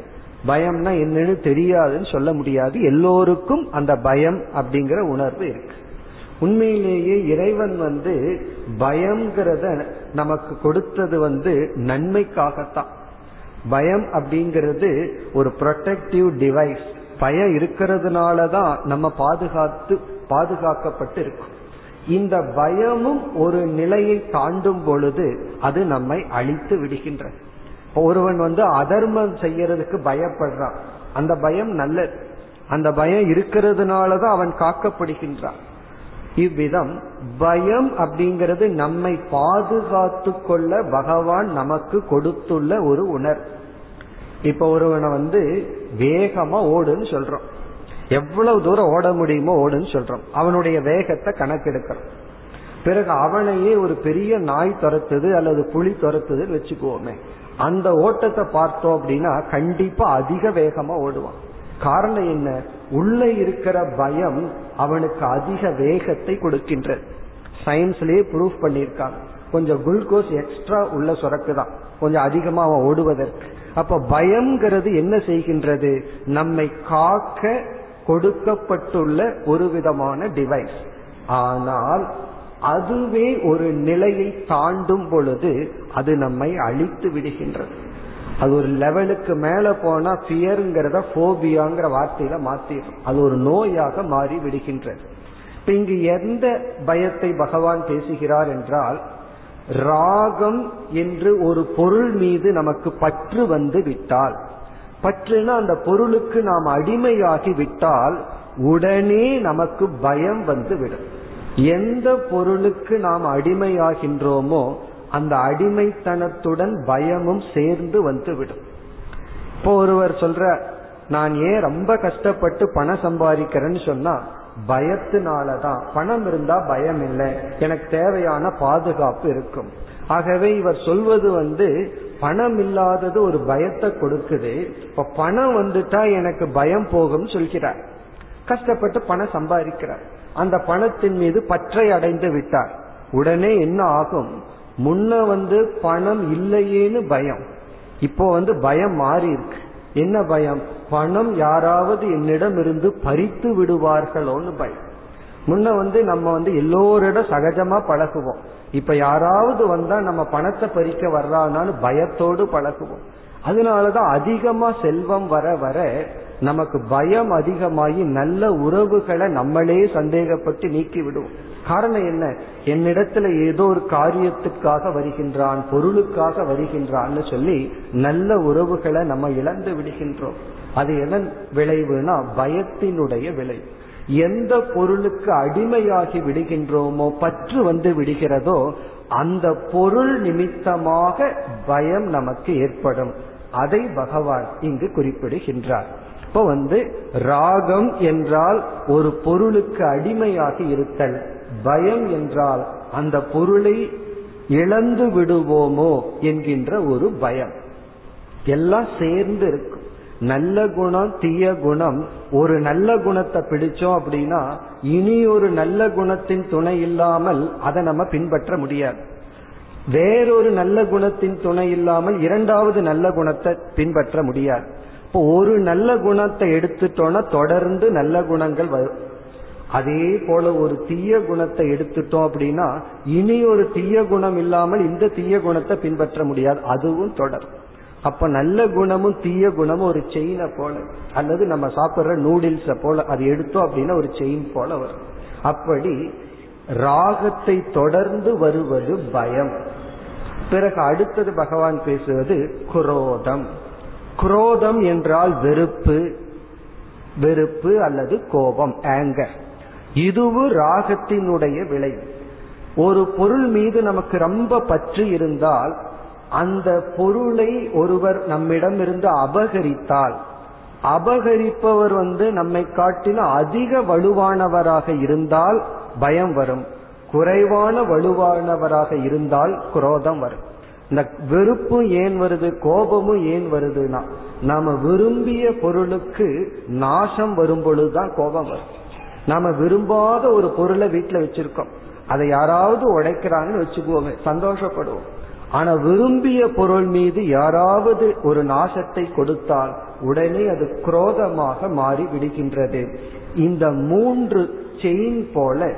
பயம்னா என்னன்னு தெரியாதுன்னு சொல்ல முடியாது. எல்லோருக்கும் அந்த பயம் அப்படிங்கிற உணர்வு இருக்கு. உண்மையிலேயே இறைவன் வந்து பயம்ங்கிறத நமக்கு கொடுத்தது வந்து நன்மைக்காகத்தான். பயம் அப்படிங்கிறது ஒரு ப்ரொடெக்டிவ் டிவைஸ் பயம் இருக்கிறதுனால தான் நம்ம பாதுகாத்து பாதுகாக்கப்பட்டு இருக்கும். இந்த பயமும் ஒரு நிலையை தாண்டும் பொழுது அது நம்மை அழித்து விடுகின்றது. ஒருவன் வந்து அதர்மம் செய்யறதுக்கு பயப்படுறான். அந்த பயம் நல்லது. அந்த பயம் இருக்கிறதுனாலதான் அவன் காக்கப்படுகின்றான். இவ்விதம் பயம் அப்படிங்கிறது நம்மை பாதுகாத்து கொள்ள பகவான் நமக்கு கொடுத்துள்ள ஒரு உணர்வு இப்ப ஒருவனை வந்து வேகமா ஓடுன்னு சொல்றோம். எவ்வளவு தூரம் ஓட முடியுமோ ஓடுன்னு சொல்றோம். அவனுடைய வேகத்தை கணக்கெடுக்கிறோம். பிறகு அவனையே ஒரு பெரிய நாய் துரத்துது அல்லது புலி துரத்துதுன்னு வச்சுக்குவோமே. அந்த ஓட்டத்தை பார்த்தோம் அப்படின்னா கண்டிப்பா அதிக வேகமா ஓடுவான். காரணம் என்ன? உள்ள இருக்கிற பயம் அவனுக்கு அதிக வேகத்தை கொடுக்கின்றது சயின்ஸ்லயே ப்ரூவ் பண்ணியிருக்காங்க. கொஞ்சம் குளுக்கோஸ் எக்ஸ்ட்ரா உள்ள சுரக்குதான். கொஞ்சம் அதிகமா அவன் ஓடுவதற்கு. அப்ப பயம்ங்கிறது என்ன செய்கின்றது? நம்மை காக்க கொடுக்கப்பட்டுள்ள ஒரு விதமான டிவைஸ் ஆனால் அதுவே ஒரு நிலையை தாண்டும் பொழுது அது நம்மை அழித்து விடுகின்றது. அது ஒரு லெவலுக்கு மேல போனா பியருங்கிறத போபியாங்கிற வார்த்தையில மாத்திடும் அது ஒரு நோயாக மாறி விடுகின்றது. இப்ப இங்கு எந்த பயத்தை பகவான் பேசுகிறார் என்றால் ராகம் என்று ஒரு பொருள் மீது நமக்கு பற்று வந்து விட்டால் பற்றுனா அந்த பொருளுக்கு நாம் அடிமையாகி விட்டால் உடனே நமக்கு பயம் வந்து விடும். எந்த பொருளுக்கு நாம் அடிமையாகின்றோமோ அந்த அடிமைத்தனத்துடன் பயமும் சேர்ந்து வந்து விடும். இப்போ ஒருவர் சொல்ற நான் ஏன் ரொம்ப கஷ்டப்பட்டு பணம் சம்பாதிக்கிறேன்னு சொன்னா பயத்தினாலதான். பணம் இருந்தா பயம் இல்லை எனக்கு தேவையான பாதுகாப்பு இருக்கும். ஆகவே இவர் சொல்வது வந்து பணம் இல்லாதது ஒரு பயத்தை கொடுக்குது. இப்ப பணம் வந்துட்டா எனக்கு பயம் போகும் சொல்கிறார். கஷ்டப்பட்டு பணம் சம்பாதிக்கிறார். அந்த பணத்தின் மீது பற்றை அடைந்து விட்டார். உடனே என்ன ஆகும்? முன்ன வந்து பணம் இல்லையேன்னு பயம். இப்போ வந்து பயம் மாறி இருக்கு. என்ன பயம்? பணம் யாராவது என்னிடம் இருந்து பறித்து விடுவார்களோன்னு பயம். முன்ன வந்து நம்ம வந்து எல்லோரிடம் சகஜமா பழகுவோம். இப்ப யாராவது வந்தா நம்ம பணத்தை பறிக்க வர்றான்னு பயத்தோடு பழகுவோம். அதனாலதான் அதிகமா செல்வம் வர வர நமக்கு பயம் அதிகமாகி நல்ல உறவுகளை நம்மளே சந்தேகப்பட்டு நீக்கி விடுவோம் காரணம் என்ன? என்னிடத்துல ஏதோ ஒரு காரியத்துக்காக வருகின்றான் பொருளுக்காக வருகின்றான்னு சொல்லி நல்ல உறவுகளை நம்ம இழந்து விடுகின்றோம். அது எதன் விளைவுனா பயத்தினுடைய விளைவு. எந்த பொருளுக்கு அடிமையாகி விடுகின்றோமோ பற்று வந்து விடுகிறதோ அந்த பொருள் நிமித்தமாக பயம் நமக்கு ஏற்படும். அதை பகவான் இங்கு குறிப்பிடுகின்றார். இப்ப வந்து ராகம் என்றால் ஒரு பொருளுக்கு அடிமையாகி இருத்தல். பயம் என்றால் அந்த பொருளை இழந்து விடுவோமோ என்கின்ற ஒரு பயம். எல்லாம் சேர்ந்து இருக்கும் நல்ல குணம் தீய குணம். ஒரு நல்ல குணத்தை பிடிச்சோம் அப்படின்னா இனி ஒரு நல்ல குணத்தின் துணை இல்லாமல் அதை நம்ம பின்பற்ற முடியாது. வேறொரு நல்ல குணத்தின் துணை இல்லாமல் இரண்டாவது நல்ல குணத்தை பின்பற்ற முடியாது. இப்போ ஒரு நல்ல குணத்தை எடுத்துட்டோம்னா தொடர்ந்து நல்ல குணங்கள் வரும் அதே போல ஒரு தீய குணத்தை எடுத்துட்டோம் அப்படின்னா இனி ஒரு தீய குணம் இல்லாமல் இந்த தீய குணத்தை பின்பற்ற முடியாது. அதுவும் தொடரும் அப்ப நல்ல குணமும் தீய குணமும் ஒரு செயினை போல. அல்லது நம்ம சாப்பிடுற நூடில்ஸ போல அது எடுத்தோம் அப்படின்னா ஒரு செயின் போல வரும். அப்படி ராகத்தை தொடர்ந்து வருவது பயம். பிறகு அடுத்தது பகவான் பேசுவது குரோதம். குரோதம் என்றால் வெறுப்பு வெறுப்பு அல்லது கோபம் ஆங்கர் இதுவும் ராகத்தினுடைய விளைவு. ஒரு பொருள் மீது நமக்கு ரொம்ப பற்று இருந்தால் அந்த பொருளை ஒருவர் நம்மிடம் இருந்து அபகரித்தால் அபகரிப்பவர் வந்து நம்மை காட்டிலும் அதிக வலுவானவராக இருந்தால் பயம் வரும். குறைவான வலுவானவராக இருந்தால் குரோதம் வரும். இந்த வெறுப்பும் ஏன் வருது கோபமும் ஏன் வருதுன்னா நாம விரும்பிய பொருளுக்கு நாசம் வரும் பொழுதுதான் கோபம் வரும். நாம விரும்பாத ஒரு பொருளை வீட்டுல வச்சிருக்கோம். அதை யாராவது உடைக்கிறாங்கன்னு வச்சுக்குவோமே சந்தோஷப்படுவோம். ஆனா விரும்பிய பொருள் மீது யாராவது ஒரு நாசத்தை கொடுத்தால் உடனே அது குரோதமாக மாறி விடுகின்றது. இந்த மூன்று செயின் போல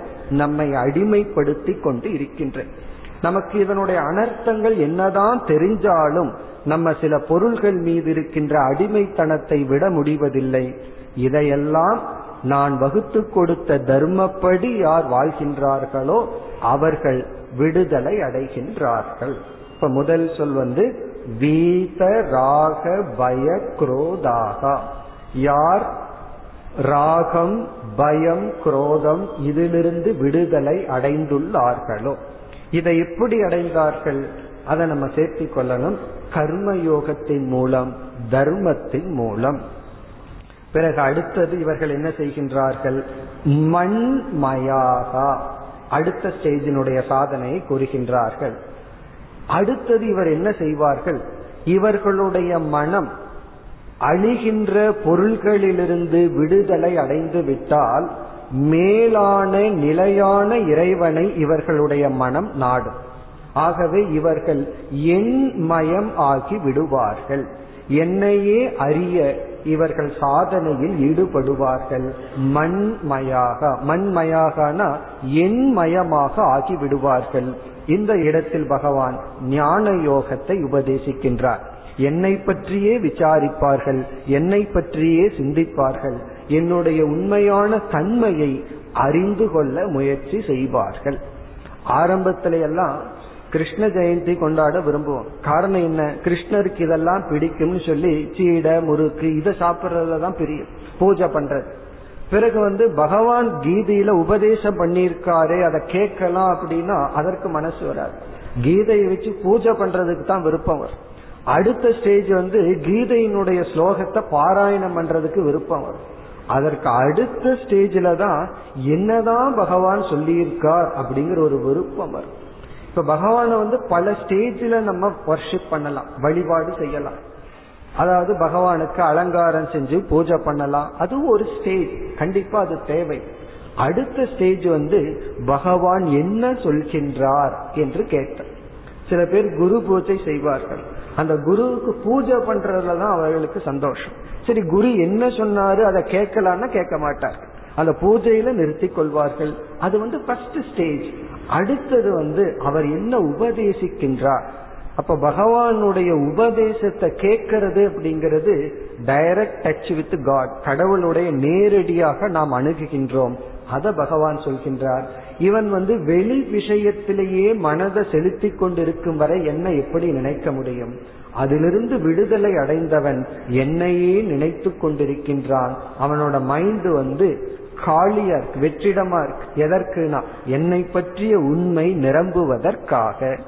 நம்மை அடிமைப்படுத்தி கொண்டு இருக்கின்ற. நமக்கு இதனுடைய அனர்த்தங்கள் என்னதான் தெரிஞ்சாலும் நம்ம சில பொருள்கள் மீது இருக்கின்ற அடிமைத்தனத்தை விட முடிவதில்லை. இதையெல்லாம் நான் வகுத்து கொடுத்த தர்மப்படி யார் வாழ்கின்றார்களோ அவர்கள் விடுதலை அடைகின்றார்கள். இப்ப முதல் சொல் வந்து வீத ராக பய குரோதாகா. யார்? ராகம் பயம் குரோதம் இதிலிருந்து விடுதலை அடைந்துள்ளார்களோ. இதை எப்படி அடைந்தார்கள்? அதை நம்ம சேர்த்திக் கொள்ளணும். கர்மயோகத்தின் மூலம் தர்மத்தின் மூலம். பிறகு அடுத்தது இவர்கள் என்ன செய்கின்றார்கள்? மண்மயாகா. அடுத்த ஸ்டேஜினுடைய சாதனையை கூறுகின்றார்கள். அடுத்தது இவர் என்ன செய்வார்கள்? இவர்களுடைய மனம் அழிகின்ற பொருள்களிலிருந்து விடுதலை அடைந்து விட்டால் மேலான நிலையான இறைவனை இவர்களுடைய மனம் நாடும். ஆகவே இவர்கள் எண்மயம் ஆகி விடுவார்கள். என்னையே அறிய இவர்கள் சாதனையில் ஈடுபடுவார்கள். மண்மயாக மண்மயாகனா எண்மயமாக ஆகி விடுவார்கள். இந்த இடத்தில் பகவான் ஞான யோகத்தை உபதேசிக்கின்றார். என்னை பற்றியே விசாரிப்பார்கள் என்னை பற்றியே சிந்திப்பார்கள் என்னுடைய உண்மையான தன்மையை அறிந்து கொள்ள முயற்சி செய்வார்கள். ஆரம்பத்தில எல்லாம் கிருஷ்ண ஜெயந்தி கொண்டாட விரும்புவோம். காரணம் என்ன? கிருஷ்ணருக்கு இதெல்லாம் பிடிக்கும்னு சொல்லி சீடை முறுக்கு இதை சாப்பிட்றதுல தான் பிரியும். பூஜை பண்றது. பிறகு வந்து பகவான் கீதையில உபதேசம் பண்ணியிருக்காரே அதை கேட்கலாம் அப்படின்னா அதற்கு மனசு வராது. கீதையை வச்சு பூஜை பண்றதுக்கு தான் விருப்பம் வரும். அடுத்த ஸ்டேஜ் வந்து கீதையினுடைய ஸ்லோகத்தை பாராயணம் பண்றதுக்கு விருப்பம் வரும். அதற்கு அடுத்த ஸ்டேஜில தான் என்னதான் பகவான் சொல்லியிருக்கார் அப்படிங்கிற ஒரு விருப்பம் வரும். இப்ப பகவானை வந்து பல ஸ்டேஜில் நம்ம வர்ஷிப் பண்ணலாம் வழிபாடு செய்யலாம். அதாவது பகவானுக்கு அலங்காரம் செஞ்சு பூஜை பண்ணலாம். அதுவும் ஒரு ஸ்டேஜ் கண்டிப்பா அது தேவை. அடுத்த ஸ்டேஜ் வந்து பகவான் என்ன சொல்கின்றார் என்று கேட்டார் சில பேர் குரு பூஜை செய்வார்கள். அந்த குருவுக்கு பூஜை பண்றதுல தான் அவர்களுக்கு சந்தோஷம். சரி குரு என்ன சொன்னாரு அதை கேட்கலான்னா கேட்க மாட்டார். அந்த பூஜையில நிறுத்தி கொள்வார்கள். அது வந்து ஃபர்ஸ்ட் ஸ்டேஜ் அடுத்தது வந்து அவர் என்ன உபதேசிக்கின்றார்? அப்ப பகவானுடைய உபதேசத்தை கேட்கறது அப்படிங்கிறது டைரக்ட் டச் வித் காட் கடவுளுடைய நேரடியாக நாம் அணுகுகின்றோம். அத பகவான் சொல்கின்றார். இவன் வந்து வெளி விஷயத்திலேயே மனதை செலுத்தி கொண்டிருக்கும் வரை என்ன எப்படி நினைக்க முடியும்? அதிலிருந்து விடுதலை அடைந்தவன் என்னையே நினைத்து கொண்டிருக்கின்றான். அவனோட மைண்ட் வந்து காலியா இருக்கு வெற்றிடமா இருக்கு. எதற்குனா என்னை பற்றிய உண்மை நிரம்புவதற்காக.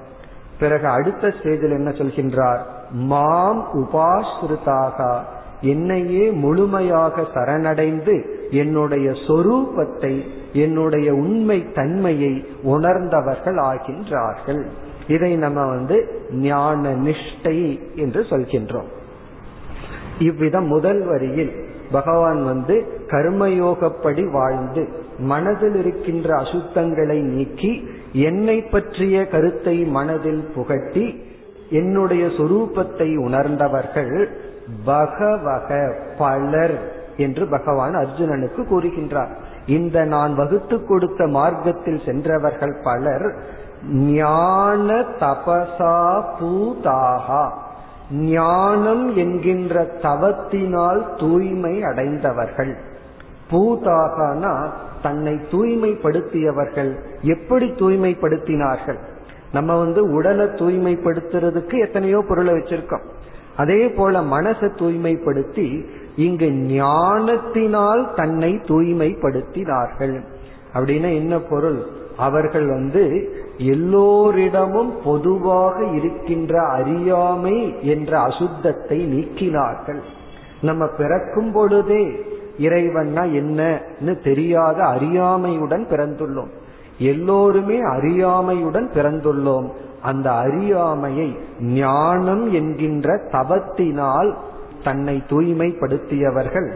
பிறகு அடுத்த ஸ்டேஜில் என்ன சொல்கின்றார்? மாம் உபாஸ்ருதாக. என்னையே முழுமையாக சரணடைந்து என்னுடைய சொரூபத்தை என்னுடைய உண்மை தன்மையை உணர்ந்தவர்கள் ஆகின்றார்கள். இதை நம்ம வந்து ஞான நிஷ்டை என்று சொல்கின்றோம். இவ்விதம் முதல் வரியில் பகவான் வந்து கர்மயோகப்படி வாழ்ந்து மனதில் இருக்கின்ற அசுத்தங்களை நீக்கி என்னை பற்றிய கருத்தை மனதில் புகட்டி என்னுடைய சொரூபத்தை உணர்ந்தவர்கள் பகவக பலர் என்று பகவான் அர்ஜுனனுக்கு கூறுகின்றார். இந்த நான் வகுத்து கொடுத்த மார்க்கத்தில் சென்றவர்கள் பலர் ஞான தபசா பூதாகா. ஞானம் என்கின்ற தவத்தினால் தூய்மை அடைந்தவர்கள். பூதாகனா தன்னை தூய்மைப்படுத்தியவர்கள் எப்படி தூய்மைப்படுத்தினார்கள்? நம்ம வந்து உடலை தூய்மைப்படுத்துறதுக்கு எத்தனையோ பொருளை வச்சிருக்கோம். அதே போல மனசை தூய்மைப்படுத்தி இங்கு ஞானத்தினால் தன்னை தூய்மைப்படுத்தினார்கள். அப்படின்னா என்ன பொருள்? அவர்கள் வந்து எல்லோரிடமும் பொதுவாக இருக்கின்ற அறியாமை என்ற அசுத்தத்தை நீக்கினார்கள். நம்ம பிறக்கும் பொழுதே இறைவன்னா என்னன்னு தெரியாத அறியாமையுடன் பிறந்துள்ளோம். எல்லோருமே அறியாமையுடன் பிறந்துள்ளோம். அந்த அறியாமையை ஞானம் என்கின்ற தவத்தினால் தன்னை தூய்மைப்படுத்தியவர்கள்.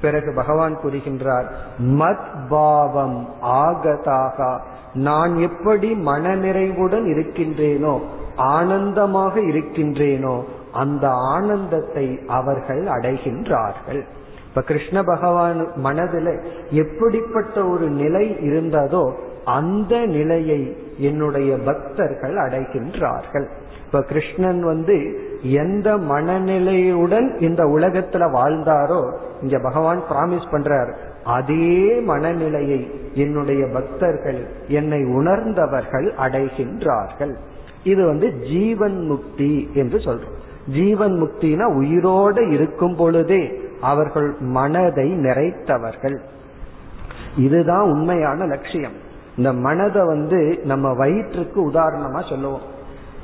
பிறகு பகவான் கூறுகின்றார் மத் பாவம் ஆகதாக. நான் எப்படி மனநிறைவுடன் இருக்கின்றேனோ ஆனந்தமாக இருக்கின்றேனோ அந்த ஆனந்தத்தை அவர்கள் அடைகின்றார்கள். இப்ப கிருஷ்ண பகவான் மனதில் எப்படிப்பட்ட ஒரு நிலை இருந்ததோ அந்த நிலையை என்னுடைய பக்தர்கள் அடைகின்றார்கள். இப்ப கிருஷ்ணன் வந்து எந்த மனநிலையுடன் இந்த உலகத்துல வாழ்ந்தாரோ இங்க பகவான் பிராமிஸ் பண்றார் அதே மனநிலையை என்னுடைய பக்தர்கள் என்னை உணர்ந்தவர்கள் அடைகின்றார்கள். இது வந்து ஜீவன் முக்தி என்று சொல்றோம். ஜீவன் முக்தினா உயிரோடு இருக்கும் பொழுதே அவர்கள் மனதை நிறைத்தவர்கள். இதுதான் உண்மையான லட்சியம். இந்த மனதை வந்து நம்ம வயிற்றுக்கு உதாரணமா சொல்லுவோம்.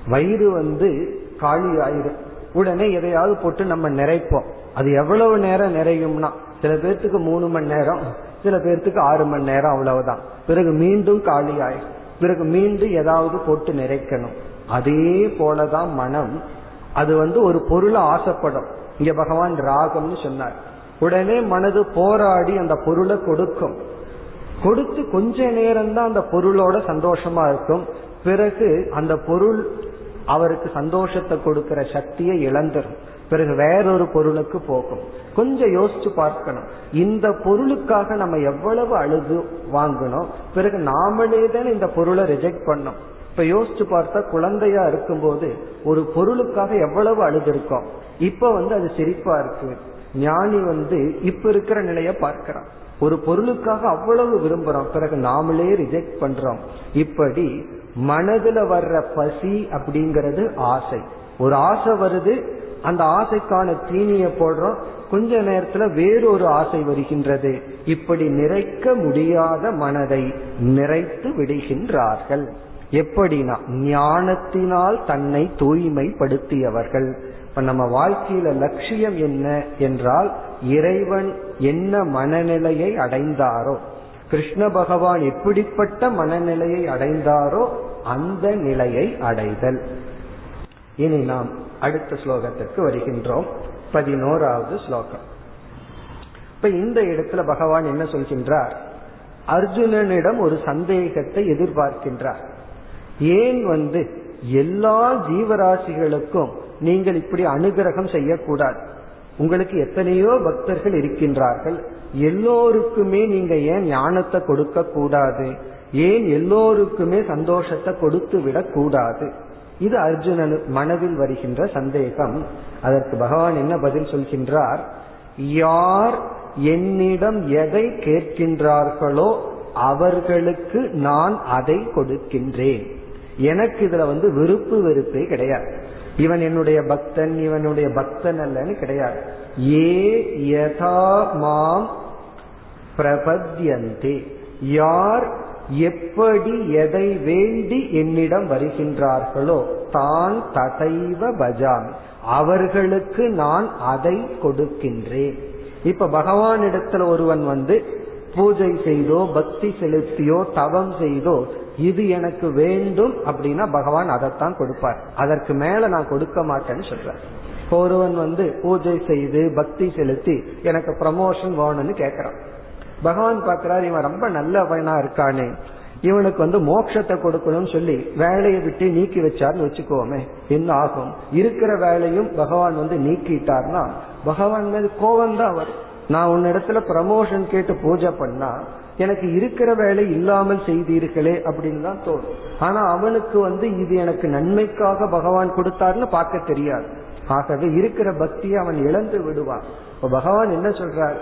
வயிறு வந்து காலி ஆயிரும் உடனே எதையாவது போட்டு நம்ம நிறைப்போம். அது எவ்வளவு நேரம் நிறையும்னா சில பேர்த்துக்கு மூணு மணி நேரம் சில பேர்த்துக்கு ஆறு மணி நேரம் அவ்வளவுதான். பிறகு மீண்டும் காலி ஆயிரும் பிறகு மீண்டும் ஏதாவது போட்டு நிறைக்கணும். அதே போலதான் மனம் அது வந்து ஒரு பொருளை ஆசைப்படும். இங்க பகவான் ராகம்னு சொன்னார். உடனே மனது போராடி அந்த பொருளை கொடுக்கும். கொடுத்து கொஞ்ச நேரம் தான் அந்த பொருளோட சந்தோஷமா இருக்கும். பிறகு அந்த பொருள் அவருக்கு சந்தோஷத்தை கொடுக்கிற சக்தியை இழந்துடும் பிறகு வேறொரு பொருளுக்கு போகும். கொஞ்சம் யோசிச்சு பார்க்கணும். இந்த பொருளுக்காக நம்ம எவ்வளவு அழுது வாங்கணும். பிறகு நாமளே தான் இந்த பொருளை ரிஜெக்ட் பண்ணோம். இப்ப யோசிச்சு பார்த்தா குழந்தையா இருக்கும்போது ஒரு பொருளுக்காக எவ்வளவு அழுது இருக்கோம் இப்ப வந்து அது சிரிப்பா இருக்கு. ஞானி வந்து இப்ப இருக்கிற நிலைய பார்க்கிறான். ஒரு பொருளுக்காக அவ்வளவு விரும்புறோம் பிறகு நாமளே ரிஜெக்ட் பண்றோம். இப்படி மனதுல வர்ற பசி அப்படிங்கிறது ஆசை. ஒரு ஆசை வருது அந்த ஆசைக்கான தீனிய போடுறோம். கொஞ்ச நேரத்துல வேறொரு ஆசை வருகின்றது. இப்படி நிறைக்க முடியாத மனதை நிறைத்து விடுகின்றார்கள். எப்படின்னா ஞானத்தினால் தன்னை தூய்மைப்படுத்தியவர்கள். இப்ப நம்ம வாழ்க்கையில லட்சியம் என்ன என்றால் இறைவன் என்ன மனநிலையை அடைந்தாரோ கிருஷ்ண பகவான் எப்படிப்பட்ட மனநிலையை அடைந்தாரோ அந்த நிலையை அடைதல். இனி நாம் அடுத்த ஸ்லோகத்திற்கு வருகின்றோம். பதினோராவது ஸ்லோகம். இப்ப இந்த இடத்துல பகவான் என்ன சொல்கின்றார்? அர்ஜுனனிடம் ஒரு சந்தேகத்தை எதிர்பார்க்கின்றார். ஏன் வந்து எல்லா ஜீவராசிகளுக்கும் நீங்கள் இப்படி அனுகிரகம் செய்யக்கூடாது. உங்களுக்கு எத்தனையோ பக்தர்கள் இருக்கின்றார்கள். எல்லோருக்குமே நீங்க ஏன் ஞானத்தை கொடுக்க கூடாது ஏன் எல்லோருக்குமே சந்தோஷத்தை கொடுத்து விடக் கூடாது இது அர்ஜுனனு மனதில் வருகின்ற சந்தேகம். அதற்கு பகவான் என்ன பதில் சொல்கின்றார்? யார் என்னிடம் எதை கேட்கின்றார்களோ அவர்களுக்கு நான் அதை கொடுக்கின்றேன். எனக்கு இதுல வந்து விருப்பு வெறுப்பே கிடையாது. இவன் என்னுடைய பக்தன் இவனுடைய பக்தன் அல்லன்னு கிடையாது. ஏ யதா மாம் பிரபத்யந்தே. யார் எப்படி எதை வேண்டி என்னிடம் வருகின்றார்களோ தான் ததைவ பஜாமி. அவர்களுக்கு நான் அதை கொடுக்கின்றேன். இப்ப பகவானிடத்துல ஒருவன் வந்து பூஜை செய்தோ பக்தி செலுத்தியோ தவம் செய்தோ இது எனக்கு வேண்டும் அப்படின்னா பகவான் அதைத்தான் கொடுப்பார். அதற்கு மேல நான் கொடுக்க மாட்டேன்னு சொல்றேன் ஒருவன் வந்து பூஜை செய்து பக்தி செலுத்தி எனக்கு ப்ரமோஷன் வேணும்னு கேட்கறான். பகவான் பாக்குறாரு இவன் ரொம்ப நல்லவனா இருக்கானே. இவனுக்கு வந்து மோட்சத்தை கொடுக்கணும்னு சொல்லி வேலையை விட்டு நீக்கி வச்சார்னு வச்சுக்கோமே என்ன ஆகும்? இருக்கிற வேலையும் பகவான் வந்து நீக்கிட்டார்னா பகவான் மீது கோபம் தான் வரும். நான் உன்னிடத்துல ப்ரமோஷன் கேட்டு பூஜை பண்ணா எனக்கு இருக்கிற வேலை இல்லாமல் செய்தீர்களே அப்படின்னு தான் தோணும். ஆனா அவனுக்கு வந்து இது எனக்கு நன்மைக்காக பகவான் கொடுத்தாருன்னு பார்க்க தெரியாது. ஆகவே இருக்கிற பக்தியை அவன் இழந்து விடுவான். இப்ப பகவான் என்ன சொல்றார்?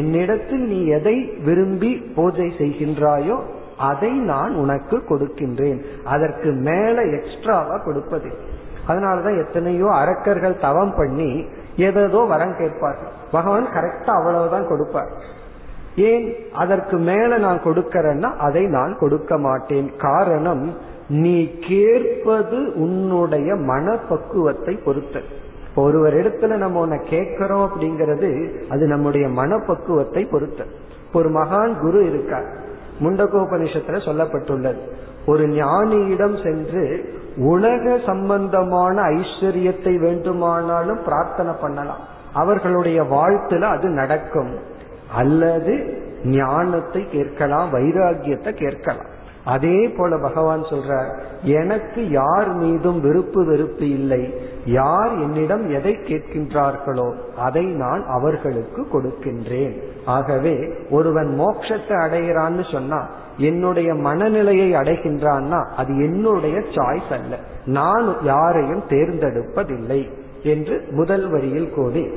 என்னிடத்தில் நீ எதை விரும்பி பூஜை செய்கின்றாயோ அதை நான் உனக்கு கொடுக்கின்றேன். அதற்கு மேல எக்ஸ்ட்ராவா கொடுப்பது. அதனாலதான் எத்தனையோ அரக்கர்கள் தவம் பண்ணி எதோ வரம் கேட்பார்கள். பகவான் கரெக்டா அவ்வளவுதான் கொடுப்பார். ஏன்? அதற்கு மேல நான் கொடுக்கறேன்னா அதை நான் கொடுக்க மாட்டேன். காரணம் நீ கேட்பது உன்னுடைய மனப்பக்குவத்தை பொறுத்த. ஒருவர் இடத்துல நம்ம உன்னை கேட்கிறோம் அப்படிங்கிறது அது நம்முடைய மனப்பக்குவத்தை பொறுத்த. ஒரு மகான் குரு இருக்கார். முண்டகோபனிஷத்துல சொல்லப்பட்டுள்ளது. ஒரு ஞானியிடம் சென்று உலக சம்பந்தமான ஐஸ்வர்யத்தை வேண்டுமானாலும் பிரார்த்தனை பண்ணலாம். அவர்களுடைய வாழ்த்துல அது நடக்கும். அல்லது ஞானத்தை கேட்கலாம் வைராகியத்தை கேட்கலாம். அதே போல பகவான் சொல்றார் எனக்கு யார் மீதும் விருப்பு வெறுப்பு இல்லை. யார் என்னிடம் எதை கேட்கின்றார்களோ அதை நான் அவர்களுக்கு கொடுக்கின்றேன். ஆகவே ஒருவன் மோட்சத்தை அடைகிறான்னு சொன்னா என்னுடைய மனநிலையை அடைகின்றான்னா அது என்னுடைய சாய்ஸ் அல்ல. நான் யாரையும் தேர்ந்தெடுப்பதில்லை. என்று முதல் வரியில் கூறி.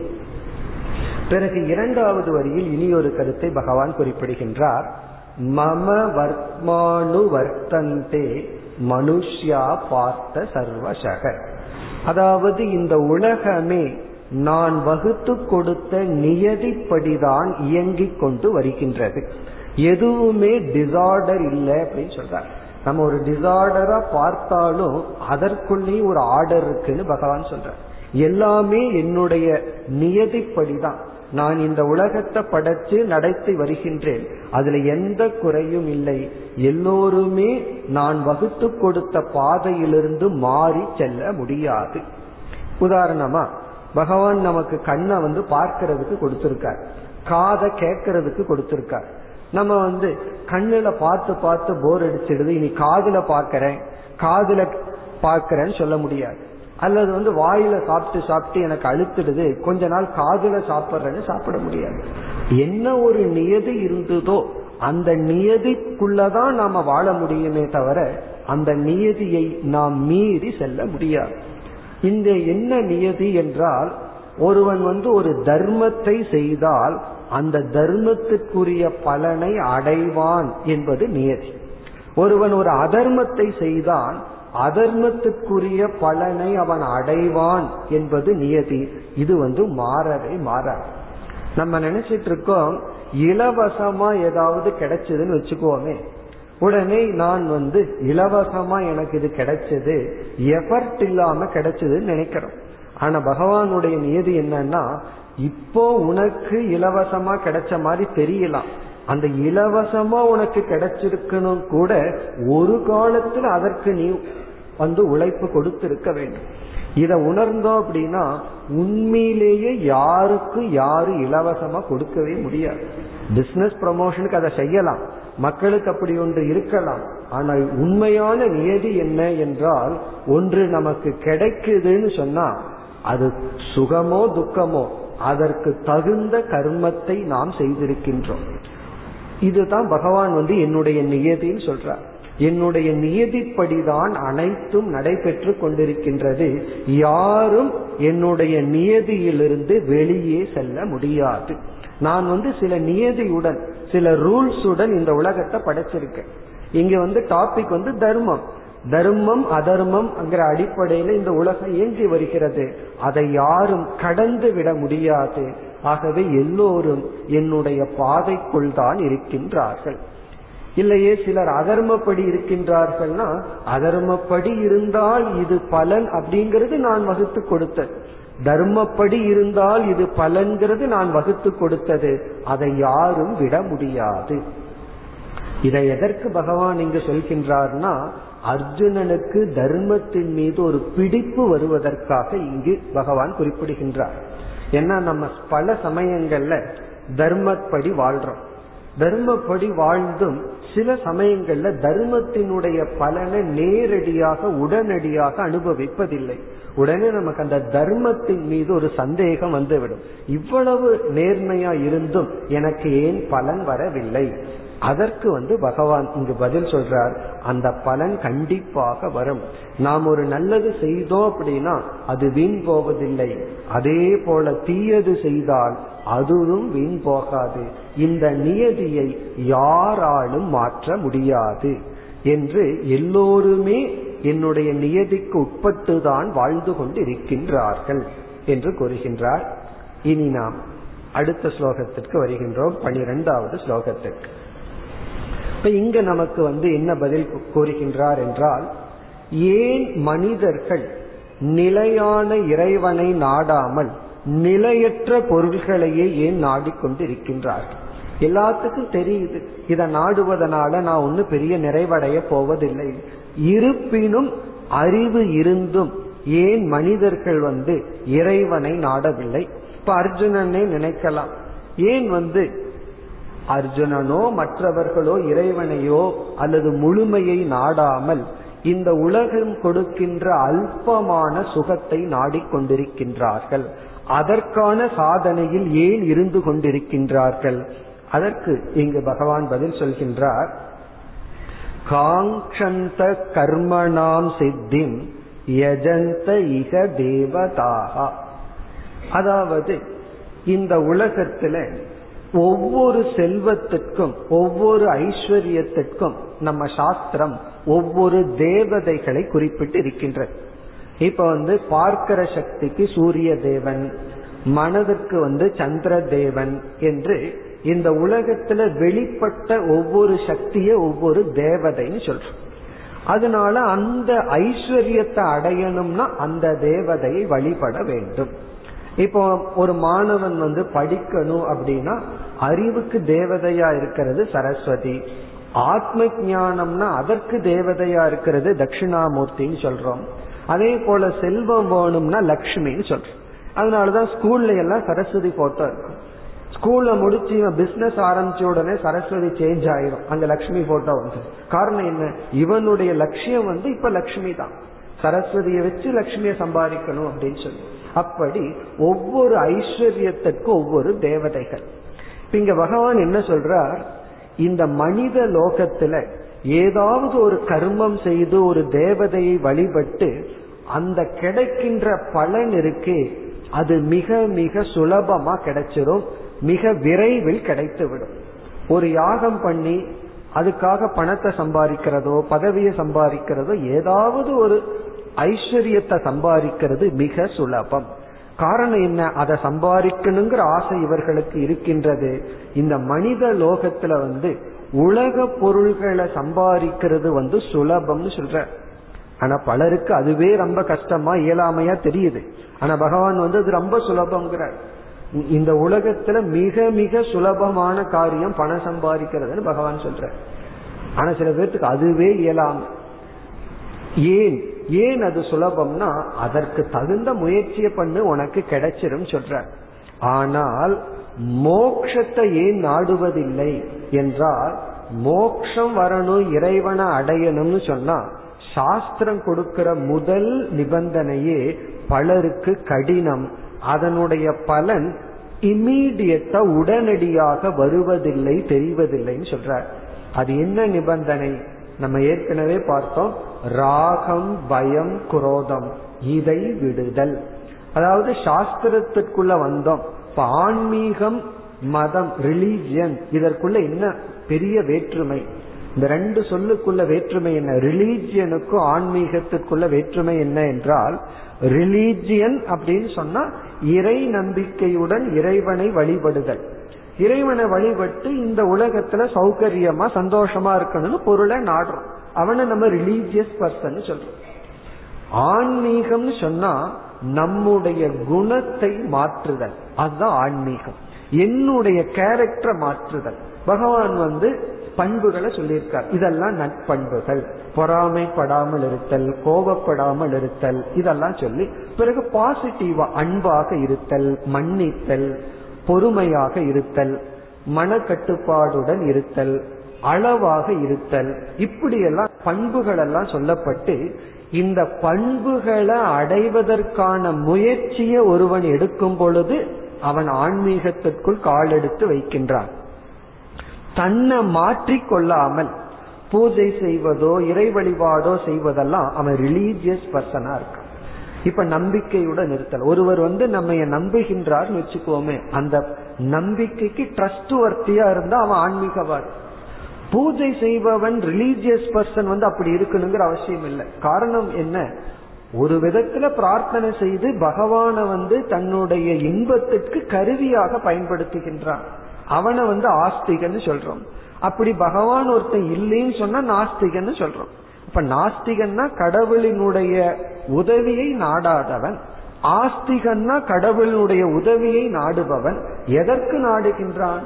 பிறகு இரண்டாவது வரியில் இனி ஒரு கருத்தை பகவான் குறிப்பிடுகின்றார். மம வர்மானு வர்த்தந்தே மனுஷ்யா பார்த்த சர்வசக. அதாவது இந்த உலகமே நான் வகுத்து கொடுத்த நியதிப்படிதான் இயங்கிக் கொண்டு வருகின்றது. எதுவுமே டிசார்டர் இல்லை அப்படின்னு சொல்றார். நம்ம ஒரு டிசார்டரா பார்த்தாலும் அதற்குள்ளேயும் ஒரு ஆர்டர் இருக்குன்னு பகவான் சொல்றார். எல்லாமே என்னுடைய நியதிப்படிதான். நான் இந்த உலகத்தை படைச்சு நடத்தி வருகின்றேன். அதுல எந்த குறையும் இல்லை. எல்லோருமே நான் வகுத்து கொடுத்த பாதையிலிருந்து மாறி செல்ல முடியாது. உதாரணமா பகவான் நமக்கு கண்ணை வந்து பார்க்கறதுக்கு கொடுத்திருக்கார். காதை கேட்கறதுக்கு கொடுத்திருக்கார். நம்ம வந்து கண்ணுல பார்த்து பார்த்து போர் அடிச்சிடுது. இனி காதுல பாக்கிறேன் காதுல பாக்கிறேன்னு சொல்ல முடியாது. அல்லது வந்து வாயில சாப்பிட்டு சாப்பிட்டு எனக்கு அழுத்துடுது கொஞ்ச நாள் காதுல சாப்பிட்றேன்னு சாப்பிட முடியாது. என்ன ஒரு நியதி இருந்ததோ அந்த நியதிக்குள்ளதான் நாம வாழ முடியுமே தவிர அந்த நியதியை நாம் மீறி செல்ல முடியாது. இந்த என்ன நியதி என்றால் ஒருவன் வந்து ஒரு தர்மத்தை செய்தால் அந்த தர்மத்துக்குரிய பலனை அடைவான் என்பது நியதி. ஒருவன் ஒரு அதர்மத்தை செய்தான் அதர்மத்துக்குரிய பலனை அவன் அடைவான் என்பது நியதி. இது வந்து மாறவே மாற நம்ம நினைச்சிட்டு இருக்கோம் இலவசமா ஏதாவது கிடைச்சதுன்னு வச்சுக்கோமே. உடனே நான் வந்து இலவசமா எனக்கு இது கிடைச்சது எஃபர்ட் இல்லாம கிடைச்சதுன்னு நினைக்கிறோம். ஆனா பகவானுடைய நியதி என்னன்னா இப்போ உனக்கு இலவசமா கிடைச்ச மாதிரி தெரியலாம். அந்த இலவசமா உனக்கு கிடைச்சிருக்கணும் கூட ஒரு காலத்துல அதற்கு நீ வந்து உழைப்பு கொடுத்திருக்க வேண்டும். இதை உணர்ந்தோம் அப்படின்னா உண்மையிலேயே யாருக்கு யாரு இலவசமா கொடுக்கவே முடியாது. பிசினஸ் ப்ரமோஷனுக்கு அதை செய்யலாம். மக்களுக்கு அப்படி ஒன்று இருக்கலாம். ஆனால் உண்மையான நியதி என்ன என்றால் ஒன்று நமக்கு கிடைக்குதுன்னு சொன்னா அது சுகமோ துக்கமோ அதற்கு தகுந்த கர்மத்தை நாம் செய்திருக்கின்றோம். இதுதான் பகவான் வந்து என்னுடைய நியதின்னு சொல்றார். என்னுடைய நியதிப்படிதான் அனைத்தும் நடைபெற்று கொண்டிருக்கின்றது. யாரும் என்னுடைய நியதியிலிருந்து வெளியே செல்ல முடியாது. நான் வந்து சில நியதியுடன் சில ரூல்ஸுடன் இந்த உலகத்தை படைச்சிருக்கேன் இங்க வந்து டாபிக் வந்து தர்மம். தர்மம் அதர்மம் அடிப்படையில இந்த உலகம் இயங்கி வருகிறது. அதை யாரும் கடந்து விட முடியாது. ஆகவே எல்லோரும் என்னுடைய பாதைக்குள் தான் இருக்கின்றார்கள். இல்லையே சிலர் அதர்மப்படி இருக்கின்றார்கள்னா அதர்மப்படி இருந்தால் இது பலன் அப்படிங்கிறது நான் வகுத்து கொடுத்தது. தர்மப்படி இருந்தால் இது பலன்கிறது நான் வகுத்து கொடுத்தது. அதை யாரும் விட முடியாது. இதை எதற்கு பகவான் இங்கு சொல்கின்றார்னா அர்ஜுனனுக்கு தர்மத்தின் மீது ஒரு பிடிப்பு வருவதற்காக இங்கு பகவான் குறிப்பிடுகின்றார். ஏன்னா நம்ம பல சமயங்கள்ல தர்மப்படி வாழ்றோம். தர்மப்படி வாழ்ந்தும் சில சமயங்கள்ல தர்மத்தினுடைய பலனை நேரடியாக உடனடியாக அனுபவிப்பதில்லை. உடனே நமக்கு அந்த தர்மத்தின் மீது ஒரு சந்தேகம் வந்துவிடும். இவ்வளவு நேர்மையா இருந்தும் எனக்கு ஏன் பலன் வரவில்லை? அதற்கு வந்து பகவான் இங்கு பதில் சொல்றார் அந்த பலன் கண்டிப்பாக வரும். நாம் ஒரு நல்லது செய்தோம் அப்படின்னா அது வீண் போவதில்லை. அதே போல தீயது செய்தால் அதுவும் வீண் போகாது. இந்த நியதியை யாராலும் மாற்ற முடியாது என்று எல்லோருமே என்னுடைய நியதிக்கு உட்பட்டுதான் வாழ்ந்து கொண்டு இருக்கின்றார்கள் என்று கூறுகின்றார். இனி நாம் அடுத்த ஸ்லோகத்திற்கு வருகின்றோம் பனிரெண்டாவது ஸ்லோகத்திற்கு. இப்ப இங்க நமக்கு வந்து என்ன பதில் கூறுகின்றார் என்றால் ஏன் மனிதர்கள் நிலையான இறைவனை நாடாமல் நிலையற்ற பொருள்களையே ஏன் நாடிக்கொண்டு இருக்கின்றார்கள் எல்லாத்துக்கும் தெரியுது. இதை நாடுவதனால நான் ஒண்ணு பெரிய நிறைவடைய போவதில்லை. இருப்பினும் அறிவு இருந்தும் ஏன் மனிதர்கள் வந்து இறைவனை நாடவில்லை? இப்ப அர்ஜுனனே நினைக்கலாம். ஏன் வந்து அர்ஜுனனோ மற்றவர்களோ இறைவனையோ அல்லது முழுமையை நாடாமல் இந்த உலகம் கொடுக்கின்ற அல்பமான சுகத்தை நாடிக்கொண்டிருக்கின்றார்கள் அதற்கான சாதனையில் ஏன் இருந்து கொண்டிருக்கின்றார்கள்? அதற்கு இங்கு பகவான் பதில் சொல்கின்றார் காங்கந்த கர்மணாம் சித்திம் யஜந்த இக தேவதாகா. அதாவது இந்த உலகத்துல ஒவ்வொரு செல்வத்திற்கும் ஒவ்வொரு ஐஸ்வர்யத்திற்கும் நம்ம சாஸ்திரம் ஒவ்வொரு தேவதைகளை குறிப்பிட்டு இருக்கின்றது இப்ப வந்து பார்க்கிற சக்திக்கு சூரிய தேவன் மனதுக்கு வந்து சந்திர தேவன் என்று இந்த உலகத்துல வெளிப்பட்ட ஒவ்வொரு சக்திய ஒவ்வொரு தேவதைன்னு சொல்றோம். அதனால அந்த ஐஸ்வர்யத்தை அடையணும்னா அந்த தேவதையை வழிபட வேண்டும். இப்போ ஒரு மாணவன் வந்து படிக்கணும் அப்படின்னா அறிவுக்கு தேவதையா இருக்கிறது சரஸ்வதி. ஆத்ம ஞானம்னா அதற்கு தேவதையா இருக்கிறது தட்சிணாமூர்த்தின்னு சொல்றோம். அதே போல செல்வம் வேணும்னா லக்ஷ்மின்னு சொல்றோம். அதனாலதான் ஸ்கூல்ல எல்லாம் சரஸ்வதி போட்டோ இருக்கும். ஸ்கூல்ல முடிச்சு இவன் பிசினஸ் ஆரம்பிச்ச உடனே சரஸ்வதி சேஞ்ச் ஆயிரும். அங்க லக்ஷ்மி போட்டோ வந்து. காரணம் என்ன? இவனுடைய லட்சியம் வந்து இப்ப லக்ஷ்மி தான். சரஸ்வதியை வச்சு லக்ஷ்மியை சம்பாதிக்கணும் அப்படின்னு சொல்லி. அப்படி ஒவ்வொரு ஐஸ்வர்யத்திற்கும் ஒவ்வொரு தேவதைகள். இங்க பகவான் என்ன சொல்றார்? இந்த மனித லோகத்துல ஏதாவது ஒரு கர்மம் செய்து ஒரு தேவதையை வழிபட்டு அந்த கிடைக்கின்ற பலன் இருக்கு அது மிக மிக சுலபமா கிடைச்சிரும். மிக விரைவில் கிடைத்துவிடும். ஒரு யாகம் பண்ணி அதுக்காக பணத்தை சம்பாதிக்கிறதோ பதவியை சம்பாதிக்கிறதோ ஏதாவது ஒரு ஐஸ்வர்யத்தை சம்பாதிக்கிறது மிக சுலபம். காரணம் என்ன? அதை சம்பாதிக்கணுங்கிற ஆசை இவர்களுக்கு இருக்கின்றது. இந்த மனித லோகத்துல வந்து உலக பொருள்களை சம்பாதிக்கிறது வந்து சுலபம்னு சொல்ற. ஆனா பலருக்கு அதுவே ரொம்ப கஷ்டமா இயலாமையா தெரியுது. ஆனா பகவான் வந்து அது ரொம்ப சுலபங்கிறார் இந்த உலகத்துல மிக மிக சுலபமான காரியம் பணம் சம்பாதிக்கிறதுன்னு பகவான் சொல்ற ஆனா சில பேர்த்துக்கு அதுவே இயலாம. ஏன்? ஏன் அது சுலபம்னா அதற்கு தகுந்த முயற்சியை பண்ணு உனக்கு கிடைச்சிரும் சொல்ற ஆனால் மோக்ஷத்தை ஏன் நாடுவதில்லை என்றால் மோக்ஷம் வரணும் இறைவனை அடையணும்னு சொன்னா சாஸ்திரம் கொடுக்கிற முதல் நிபந்தனையே பலருக்கு கடினம். அதனுடைய பலன் இம்மீடியட்டா உடனடியாக வருவதில்லை தெரிவதில்லைன்னு சொல்றார். அது என்ன நிபந்தனை? நம்ம ஏற்கனவே பார்த்தோம் ராகம் பயம் குரோதம் இதை விடுதல். அதாவது சாஸ்திரத்திற்குள்ள வந்தோம். இப்ப ஆன்மீகம் மதம் ரிலீஜியன் இதற்குள்ள என்ன பெரிய வேற்றுமை? இந்த ரெண்டு சொல்லுக்குள்ள வேற்றுமை என்ன? ரிலீஜியனுக்கும் ஆன்மீகத்திற்குள்ள வேற்றுமை என்ன என்றால் ரிலீஜியன் அப்படின்னு சொன்னா இறை நம்பிக்கையுடன் இறைவனை வழிபடுதல். இறைவனை வழிபட்டு இந்த உலகத்துல சௌகரியமா சந்தோஷமா இருக்கணும்னு பொருளை நாடுறோம். அவனை நம்ம ரிலீஜியஸ் பர்சன் சொல்றோம். ஆன்மீகம்னு சொன்னா நம்முடைய குணத்தை மாற்றுதல். அதுதான் ஆன்மீகம். என்னுடைய கேரக்டரை மாற்றுதல். பகவான் வந்து பண்புகளை சொல்லியிருக்கார். இதெல்லாம் நட்பண்புகள் பொறாமைப்படாமல் இருத்தல் கோபப்படாமல் இருத்தல் இதெல்லாம் சொல்லி பிறகு பாசிட்டிவா அன்பாக இருத்தல் மன்னித்தல் பொறுமையாக இருத்தல் மனக்கட்டுப்பாடுடன் இருத்தல் அளவாக இருத்தல் இப்படியெல்லாம் பண்புகள் எல்லாம் சொல்லப்பட்டு இந்த பண்புகளை அடைவதற்கான முயற்சியை ஒருவன் எடுக்கும் பொழுது அவன் ஆன்மீகத்திற்குள் காலெடுத்து வைக்கின்றான். தன்னை மாற்றிக்கொள்ளாமல் பூஜை செய்வதோ இறை வழிபாடோ செய்வதெல்லாம் அவன் ரிலீஜியஸ் பர்சனா இருக்கான். இப்ப நம்பிக்கையுடன் இருத்தல் ஒருவர் வந்து நம்ம நம்புகின்றார் வச்சுக்கோமே அந்த நம்பிக்கைக்கு ட்ரஸ்ட் வர்த்தியா இருந்தா அவன் ஆன்மீகவாதி. பூஜை செய்பவன் ரிலீஜியஸ் பர்சன் வந்து அப்படி இருக்கணுங்கிற அவசியம் இல்லை. காரணம் என்ன? ஒரு விதத்துல பிரார்த்தனை செய்து பகவான வந்து தன்னுடைய இன்பத்திற்கு கருவியாக பயன்படுத்துகின்றான். அவனை வந்து ஆஸ்திகன்னு சொல்றோம். அப்படி பகவான் ஒருத்தன் இல்லைன்னு சொன்னா நாஸ்திகன்னு சொல்றோம். இப்ப நாஸ்திகன்னா கடவுளினுடைய உதவியை நாடாதவன். ஆஸ்திகன்னா கடவுளுடைய உதவியை நாடுபவன். எதற்கு நாடுகின்றான்?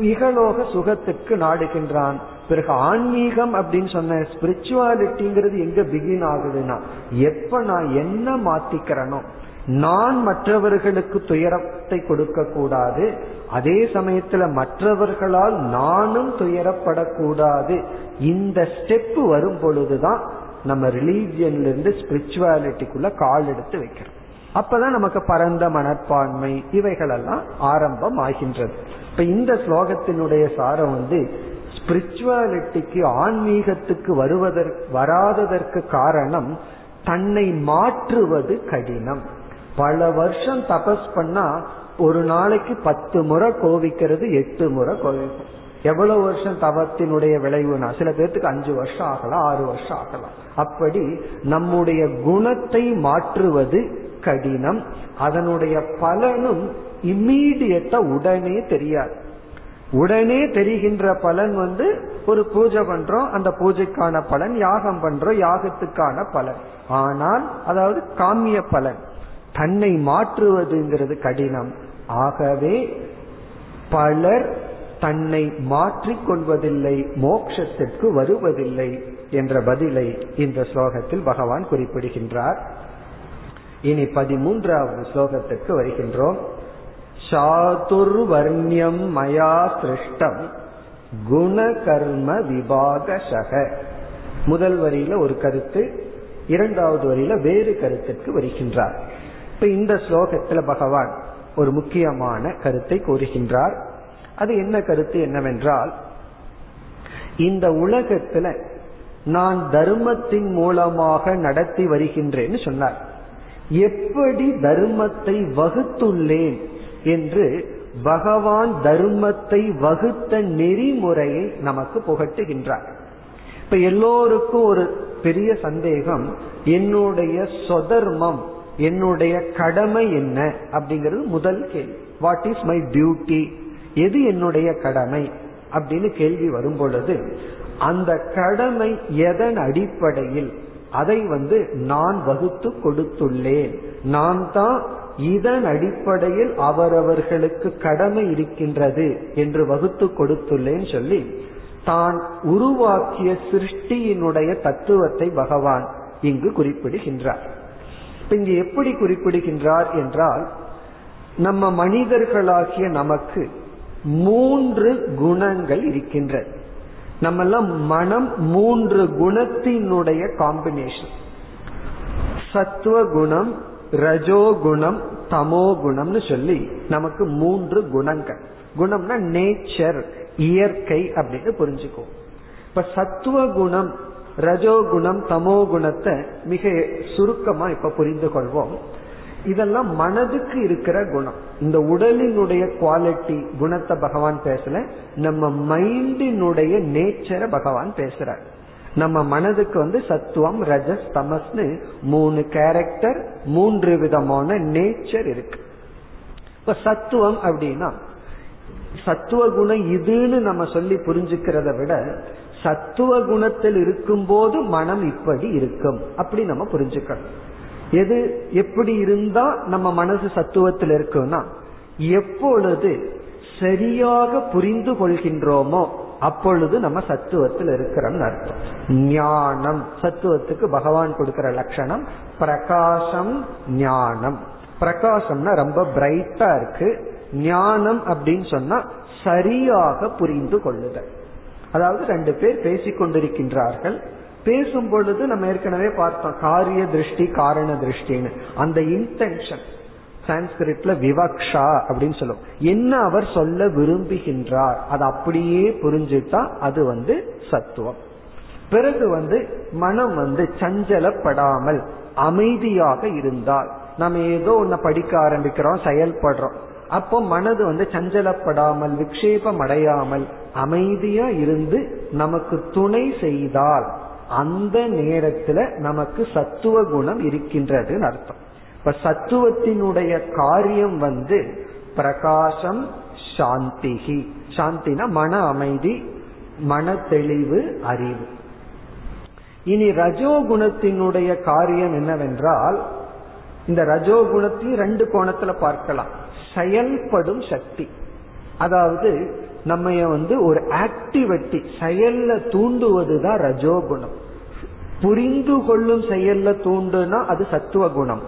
இகலோக சுகத்துக்கு நாடுகின்றான். பிறகு ஆன்மீகம் அப்படின்னு சொன்ன ஸ்பிரிச்சுவாலிட்டிங்கிறது எங்க பிகின் ஆகுதுன்னா எப்ப நான் என்ன மாத்திக்கிறனோ நான் மற்றவர்களுக்கு துயரத்தை கொடுக்க கூடாது அதே சமயத்துல மற்றவர்களால் நானும் துயரப்படக்கூடாது. இந்த ஸ்டெப் வரும் பொழுதுதான் நம்ம ரிலீஜியன்ல இருந்து ஸ்பிரிச்சுவாலிட்டிக்குள்ள கால் எடுத்து வைக்கிறோம். அப்பதான் நமக்கு பரந்த மனப்பான்மை இவைகளெல்லாம் ஆரம்பம் ஆகின்றது இப்ப இந்த ஸ்லோகத்தினுடைய சாரம் வந்து ஸ்பிரிச்சுவாலிட்டிக்கு ஆன்மீகத்துக்கு வருவதற்கு வராததற்கு காரணம் தன்னை மாற்றுவது கடினம். பல வருஷம் தபஸ் பண்ணா ஒரு நாளைக்கு பத்து முறை கோவிக்கிறது எட்டு முறை கோவிக்கும். எவ்வளவு வருஷம் தவத்தினுடைய விளைவுனா? சில பேர்த்துக்கு அஞ்சு வருஷம் ஆகலாம் ஆறு வருஷம் ஆகலாம். அப்படி நம்முடைய குணத்தை மாற்றுவது கடினம். அதனுடைய பலனும் இம்மீடியட்டா உடனே தெரியாது. உடனே தெரிகின்ற பலன் வந்து ஒரு பூஜை பண்றோம் அந்த பூஜைக்கான பலன் யாகம் பண்றோம் யாகத்துக்கான பலன். ஆனால் அதாவது காமிய பலன். தன்னை மாற்றுவதுங்கிறது கடினம். ஆகவே பலர் தன்னை மாற்றிக்கொள்வதில்லை மோட்சத்திற்கு வருவதில்லை என்ற பதிலை இந்த ஸ்லோகத்தில் பகவான் குறிப்பிடுகின்றார். இனி பதிமூன்றாவது ஸ்லோகத்திற்கு வருகின்றோம். சாதுர்வர்ணியம் மயா சிருஷ்டம் குணகர்ம விபாகசக. முதல் வரியில ஒரு கருத்து இரண்டாவது வரியில வேறு கருத்திற்கு வருகின்றார். இப்ப இந்த ஸ்லோகத்துல பகவான் ஒரு முக்கியமான கருத்தை கூறுகின்றார். அது என்ன கருத்து என்னவென்றால் இந்த உலகத்துல நான் தர்மத்தின் மூலமாக நடத்தி வருகின்றேன்னு சொன்னார். எப்படி தர்மத்தை வகுத்துள்ளேன் என்று பகவான் தர்மத்தை வகுத்த நெறிமுறையை நமக்கு புகட்டுகின்றார். இப்ப எல்லோருக்கும் ஒரு பெரிய சந்தேகம் என்னுடைய சொதர்மம் என்னுடைய கடமை என்ன அப்படிங்கிறது முதல் கேள்வி. வாட் இஸ் மை டியூட்டி எது என்னுடைய கடமை? அப்படின்னு கேள்வி வரும் பொழுது அந்த கடமை எதன் அடிப்படையில்? அதை வந்து நான் வகுத்து கொடுத்துள்ளேன். நான் தான் இதன் அடிப்படையில் அவரவர்களுக்கு கடமை இருக்கின்றது என்று வகுத்து கொடுத்துள்ளேன் சொல்லி தான் உருவாக்கிய சிருஷ்டியினுடைய தத்துவத்தை பகவான் இங்கு குறிப்பிடுகின்றார். இங்கு எப்படி குறிப்பிடுகின்றார் என்றால் நம்ம மனிதர்களாகிய நமக்கு மூன்று குணங்கள் இருக்கின்றது நம்மெல்லாம் மனம் மூன்று குணத்தினுடைய காம்பினேஷன் சத்துவ குணம் ரஜோகுணம் தமோ குணம்னு சொல்லி நமக்கு மூன்று குணங்கள். குணம்னா நேச்சர் இயற்கை அப்படின்னு புரிஞ்சுக்கோ இப்ப சத்துவ குணம் ரஜோகுணம் தமோ குணத்தை மிக சுருக்கமா இப்ப புரிந்து கொள்வோம். இதெல்லாம் மனதுக்கு இருக்கிற குணம். இந்த உடலினுடைய குவாலிட்டி குணத்தை பகவான் பேசல நம்ம மைண்டினுடைய நேச்சரை பகவான் பேசுறார். நம்ம மனதுக்கு வந்து சத்துவம் ரஜஸ் தமஸ்னு மூணு கேரக்டர் மூன்று விதமான நேச்சர் இருக்கு. இப்ப சத்துவம் அப்படின்னா சத்துவ குணம் இதுன்னு நம்ம சொல்லி புரிஞ்சுக்கிறத விட சத்துவ குணத்தில் இருக்கும்போது மனம் இப்படி இருக்கும். அப்படி நம்ம புரிஞ்சுக்கணும். எது எப்படி இருந்தா நம்ம மனசு சத்துவத்தில் இருக்கும்னா எப்பொழுது சரியாக புரிந்து கொள்கின்றோமோ அப்பொழுது நம்ம சத்துவத்தில் இருக்கிறோம் அர்த்தம். ஞானம் சத்துவத்துக்கு பகவான் கொடுக்கிற லட்சணம் பிரகாசம் ஞானம். பிரகாசம்னா ரொம்ப பிரைட்டா இருக்கு. ஞானம் அப்படின்னு சொன்னா சரியாக புரிந்து கொள்ளுதல். அதாவது ரெண்டு பேர் பேசிக் கொண்டிருக்கின்றார்கள். பேசும் பொழுது நம்ம ஏற்கனவே பார்த்தோம் காரிய திருஷ்டி காரண திருஷ்டின்னு. அந்த இன்டென்ஷன் சான்ஸ்கிரிட்ல விவக்ஷா அப்படின்னு சொல்லுவோம். என்ன அவர் சொல்ல விரும்புகின்றார் அது அப்படியே புரிஞ்சுட்டா அது வந்து சத்துவம். பிறகு வந்து மனம் வந்து சஞ்சலப்படாமல் அமைதியாக இருந்தால். நம்ம ஏதோ ஒன்ன படிக்க ஆரம்பிக்கிறோம் செயல்படுறோம். அப்போ மனது வந்து சஞ்சலப்படாமல் விக்ஷேபம் அடையாமல் அமைதியா இருந்து நமக்கு துணை செய்தால் அந்த நேரத்துல நமக்கு சத்துவ குணம் இருக்கின்றதுன்னு அர்த்தம். இப்ப சத்துவத்தினுடைய காரியம் வந்து பிரகாசம் சாந்திகி. சாந்தினா மன அமைதி மன தெளிவு அறிவு. இனி ரஜோகுணத்தினுடைய காரியம் என்னவென்றால் இந்த ரஜோகுணத்தையும் ரெண்டு கோணத்துல பார்க்கலாம். செயல்படும் சக்தி. அதாவது நம்ம வந்து ஒரு ஆக்டிவிட்டி செயல்ல தூண்டுவதுதான் ரஜோகுணம். புரிந்து கொள்ளும் செயல்ல தூண்டுனா அது சத்துவ குணம்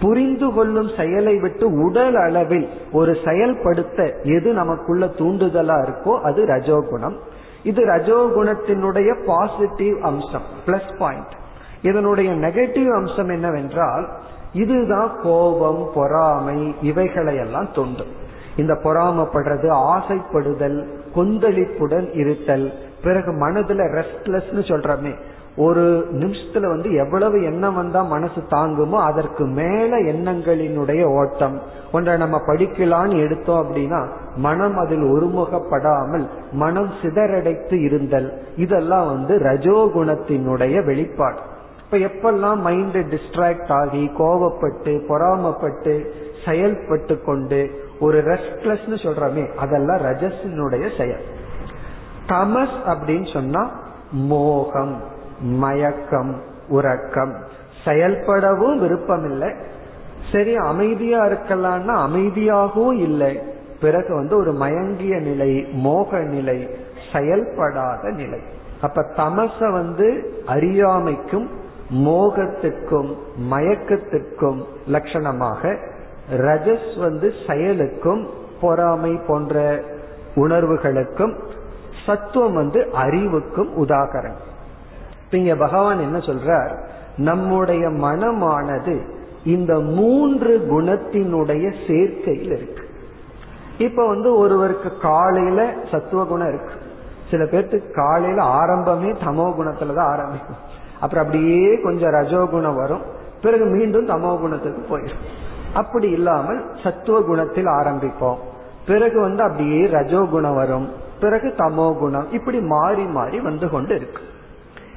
புரிந்து கொள்ளும் செயலை விட்டு உடல் அளவில் ஒரு செயல்படுத்த எது நமக்குள்ள தூண்டுதலா இருக்கோ அது ரஜோகுணம். இது ரஜோகுணத்தினுடைய பாசிட்டிவ் அம்சம் பிளஸ் பாயிண்ட் இதனுடைய நெகட்டிவ் அம்சம் என்னவென்றால் இதுதான் கோபம் பொறாமை இவைகளை எல்லாம் தோன்றும் இந்த பொறாமப்படுறது ஆசைப்படுதல் கொந்தளிப்புடன் இருத்தல் பிறகு மனதுல ரெஸ்ட்லெஸ்னு சொல்றமே ஒரு நிமிஷத்துல வந்து எவ்வளவு எண்ணம் வந்தா மனசு தாங்குமோ அதற்கு மேல எண்ணங்களினுடைய ஓட்டம். ஒன்றை நம்ம படிக்கலான்னு எடுத்தோம் அப்படின்னா மனம் அதில் ஒருமுகப்படாமல் மனம் சிதறடைத்து இருந்தல் இதெல்லாம் வந்து ரஜோகுணத்தினுடைய வெளிப்பாடு. இப்ப எப்பெல்லாம் மைண்ட் டிஸ்ட்ராக்ட் ஆகி கோவப்பட்டு பொறாமப்பட்டு செயல்பட்டு கொண்டு ஒரு ரெஸ்ட்லெஸ் சொல்றமே அதெல்லாம் ரஜஸினுடைய செயல். தமஸ் அப்படின்னு சொன்னா மோகம் மயக்கம் உறக்கம். செயல்படவும் விருப்பம் இல்லை சரி அமைதியா இருக்கலாம்னா அமைதியாகவும் இல்லை. பிறகு வந்து ஒரு மயங்கிய நிலை மோக நிலை செயல்படாத நிலை. அப்ப தமச வந்து அறியாமைக்கும் மோகத்துக்கும் மயக்கத்துக்கும் லட்சணமாக ரஜஸ் வந்து செயலுக்கும் பொறாமை போன்ற உணர்வுகளுக்கும் சத்துவம் வந்து அறிவுக்கும் உதாகரணம். இங்க பகவான் என்ன சொல்றார்? நம்முடைய மனமானது இந்த மூன்று குணத்தினுடைய சேர்க்கையில் இருக்கு. இப்ப வந்து ஒருவருக்கு காலையில சத்துவ குணம் இருக்கு. சில பேர்த்துக்கு காலையில ஆரம்பமே தமோ குணத்துலதான் ஆரம்பிக்கும். அப்புறம் அப்படியே கொஞ்சம் ரஜோகுணம் வரும். பிறகு மீண்டும் தமோ குணத்துக்கு போயிடும். அப்படி இல்லாமல் சத்துவ குணத்தில் ஆரம்பிப்போம். பிறகு வந்து அப்படியே ரஜோகுணம் வரும். பிறகு தமோ குணம். இப்படி மாறி மாறி வந்து கொண்டு இருக்கு.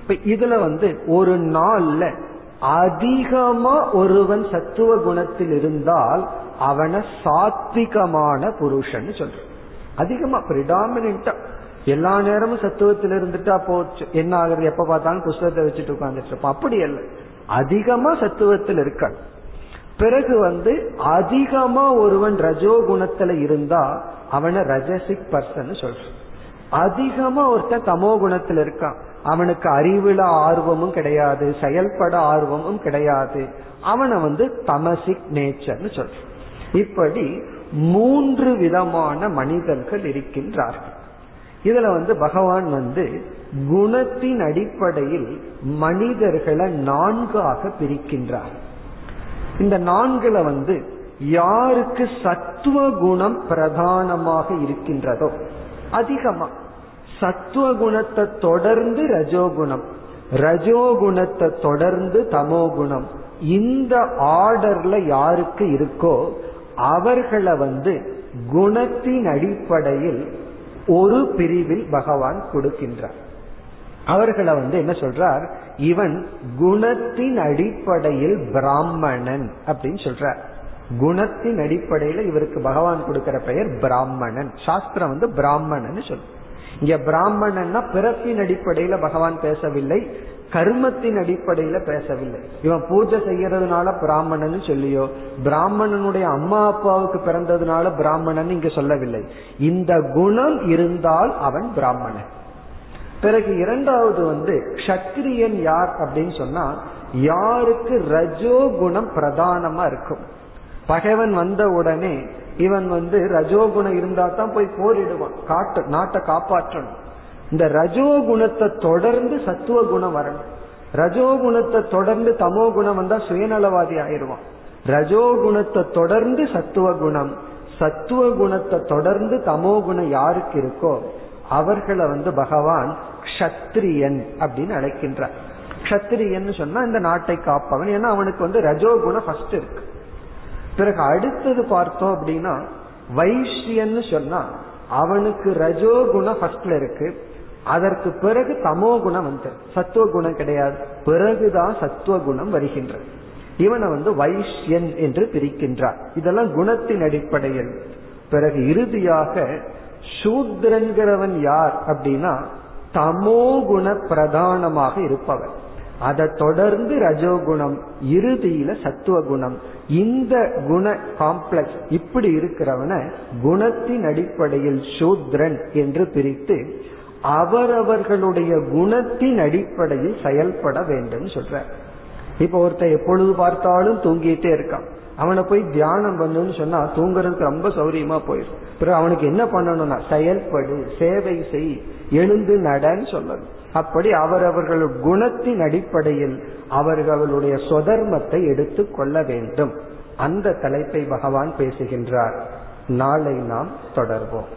இப்ப இதுல வந்து ஒரு நாள்ல அதிகமா ஒருவன் சத்துவ குணத்தில் இருந்தால் அவனை சாத்விகமான புருஷன் சொல்ற அதிகமா பிரிடாமினா எல்லா நேரமும் சத்துவத்தில் இருந்துட்டா போச்சு என்ன ஆகுறது? எப்ப பார்த்தாலும் புஸ்தகத்தை வச்சுட்டு உட்கார்ந்துட்டு இருப்போம். அப்படி இல்லை அதிகமா சத்துவத்தில் இருக்க. பிறகு வந்து அதிகமா ஒருவன் ரஜோ குணத்துல இருந்தா அவனை ரஜசிக் பர்சன் சொல்றான். அதிகமா ஒருத்தன் தமோ குணத்துல இருக்கான். அவனுக்கு அறிவுல ஆர்வமும் கிடையாது செயல்பட ஆர்வமும் கிடையாது. அவனை வந்து தமசிக் நேச்சர்னு சொல்றான். இப்படி மூன்று விதமான மனிதர்கள் இருக்கின்றார்கள். இதுல வந்து பகவான் வந்து குணத்தின் அடிப்படையில் மனிதர்களை நான்காக பிரிக்கின்றார். இந்த நான்குல வந்து யாருக்கு சத்துவ குணம் பிரதானமாக இருக்கின்றதோ அதிகமா சத்துவ குணத்தை தொடர்ந்து ரஜோகுணம் ரஜோகுணத்தை தொடர்ந்து தமோகுணம் இந்த ஆர்டர்ல யாருக்கு இருக்கோ அவர்களை வந்து குணத்தின் அடிப்படையில் ஒரு பிரிவில் பகவான் கொடுக்கின்றார். அவர்களை வந்து என்ன சொல்றார்? இவன் குணத்தின் அடிப்படையில் பிராமணன் அப்படின்னு சொல்றார். குணத்தின் அடிப்படையில இவருக்கு பகவான் கொடுக்கிற பெயர் பிராமணன். சாஸ்திரம் வந்து பிராமணன் சொல்லு இங்க பிராமணன்னா பிறப்பின் அடிப்படையில பகவான் பேசவில்லை. கர்மத்தின் அடிப்படையில பேசவில்லை. இவன் பூஜை செய்யறதுனால பிராமணன் சொல்லியோ பிராமணனுடைய அம்மா அப்பாவுக்கு பிறந்ததுனால பிராமணன் இங்க சொல்லவில்லை. இந்த குணம் இருந்தால் அவன் பிராமணன். பிறகு இரண்டாவது வந்து கஷத்திரியன் யார் அப்படின்னு சொன்னா யாருக்கு ரஜோ குணம் பிரதானமா இருக்கும். பகைவன் வந்த உடனே இவன் வந்து ரஜோகுணம் இருந்தா தான் போய் போரிடுவான். காட்டு நாட்டை காப்பாற்றணும். இந்த ரஜோகுணத்தை தொடர்ந்து சத்துவ குணம் வரணும். ரஜோகுணத்தை தொடர்ந்து தமோ குணம் வந்தா சுயநலவாதி ஆயிடுவான். ரஜோகுணத்தை தொடர்ந்து சத்துவ குணம் சத்துவ குணத்தை தொடர்ந்து தமோ குணம் யாருக்கு இருக்கோ அவர்களை வந்து பகவான் கஷத்ரியன் அப்படின்னு அழைக்கின்றார். கஷத்திரியன் சொன்னா இந்த நாட்டை காப்பவன். ஏன்னா அவனுக்கு வந்து ரஜோகுணம் ஃபர்ஸ்ட் இருக்கு. பிறகு அடுத்தது பார்த்தோம் அப்படின்னா வைஷ்யன்னு சொன்னா அவனுக்கு ரஜோகுணம் ஃபர்ஸ்ட்ல இருக்கு. அதற்கு பிறகு தமோ குணம் வந்து சத்துவ குணம் கிடையாது. பிறகுதான் சத்துவ குணம் வருகின்றது. இவனை வந்து வைஷ்யன் என்று பிரிக்கின்றார். இதெல்லாம் குணத்தின் அடிப்படையில். பிறகு இறுதியாக சூத்ரன்கிறவன் யார் அப்படின்னா தமோ குண பிரதானமாக இருப்பவன் அதை தொடர்ந்து ரஜோகுணம் இறுதியில சத்துவ குணம். இந்த குண காம்ப்ளெக்ஸ் இப்படி இருக்கிறவன குணத்தின் அடிப்படையில் சூத்ரன் என்று பிரித்து அவரவர்களுடைய குணத்தின் அடிப்படையில் செயல்பட வேண்டும் சொல்ற. இப்ப ஒருத்தர் எப்பொழுது பார்த்தாலும் தூங்கிட்டே இருக்கான். அவனை போய் தியானம் பண்ணுன்னு சொன்னா தூங்குறதுக்கு ரொம்ப சௌரியமா போயிடும் பிறகு அவனுக்கு என்ன பண்ணணும்னா செயல்படு சேவை செய் எழுந்து நடன்னு சொல்லணும். அப்படி அவரவர்கள் குணத்தின் அடிப்படையில் அவர்களுடைய சொதர்மத்தை எடுத்து கொள்ள வேண்டும். அந்த தலைப்பை பகவான் பேசுகின்றார். நாளை நாம் தொடர்வோம்.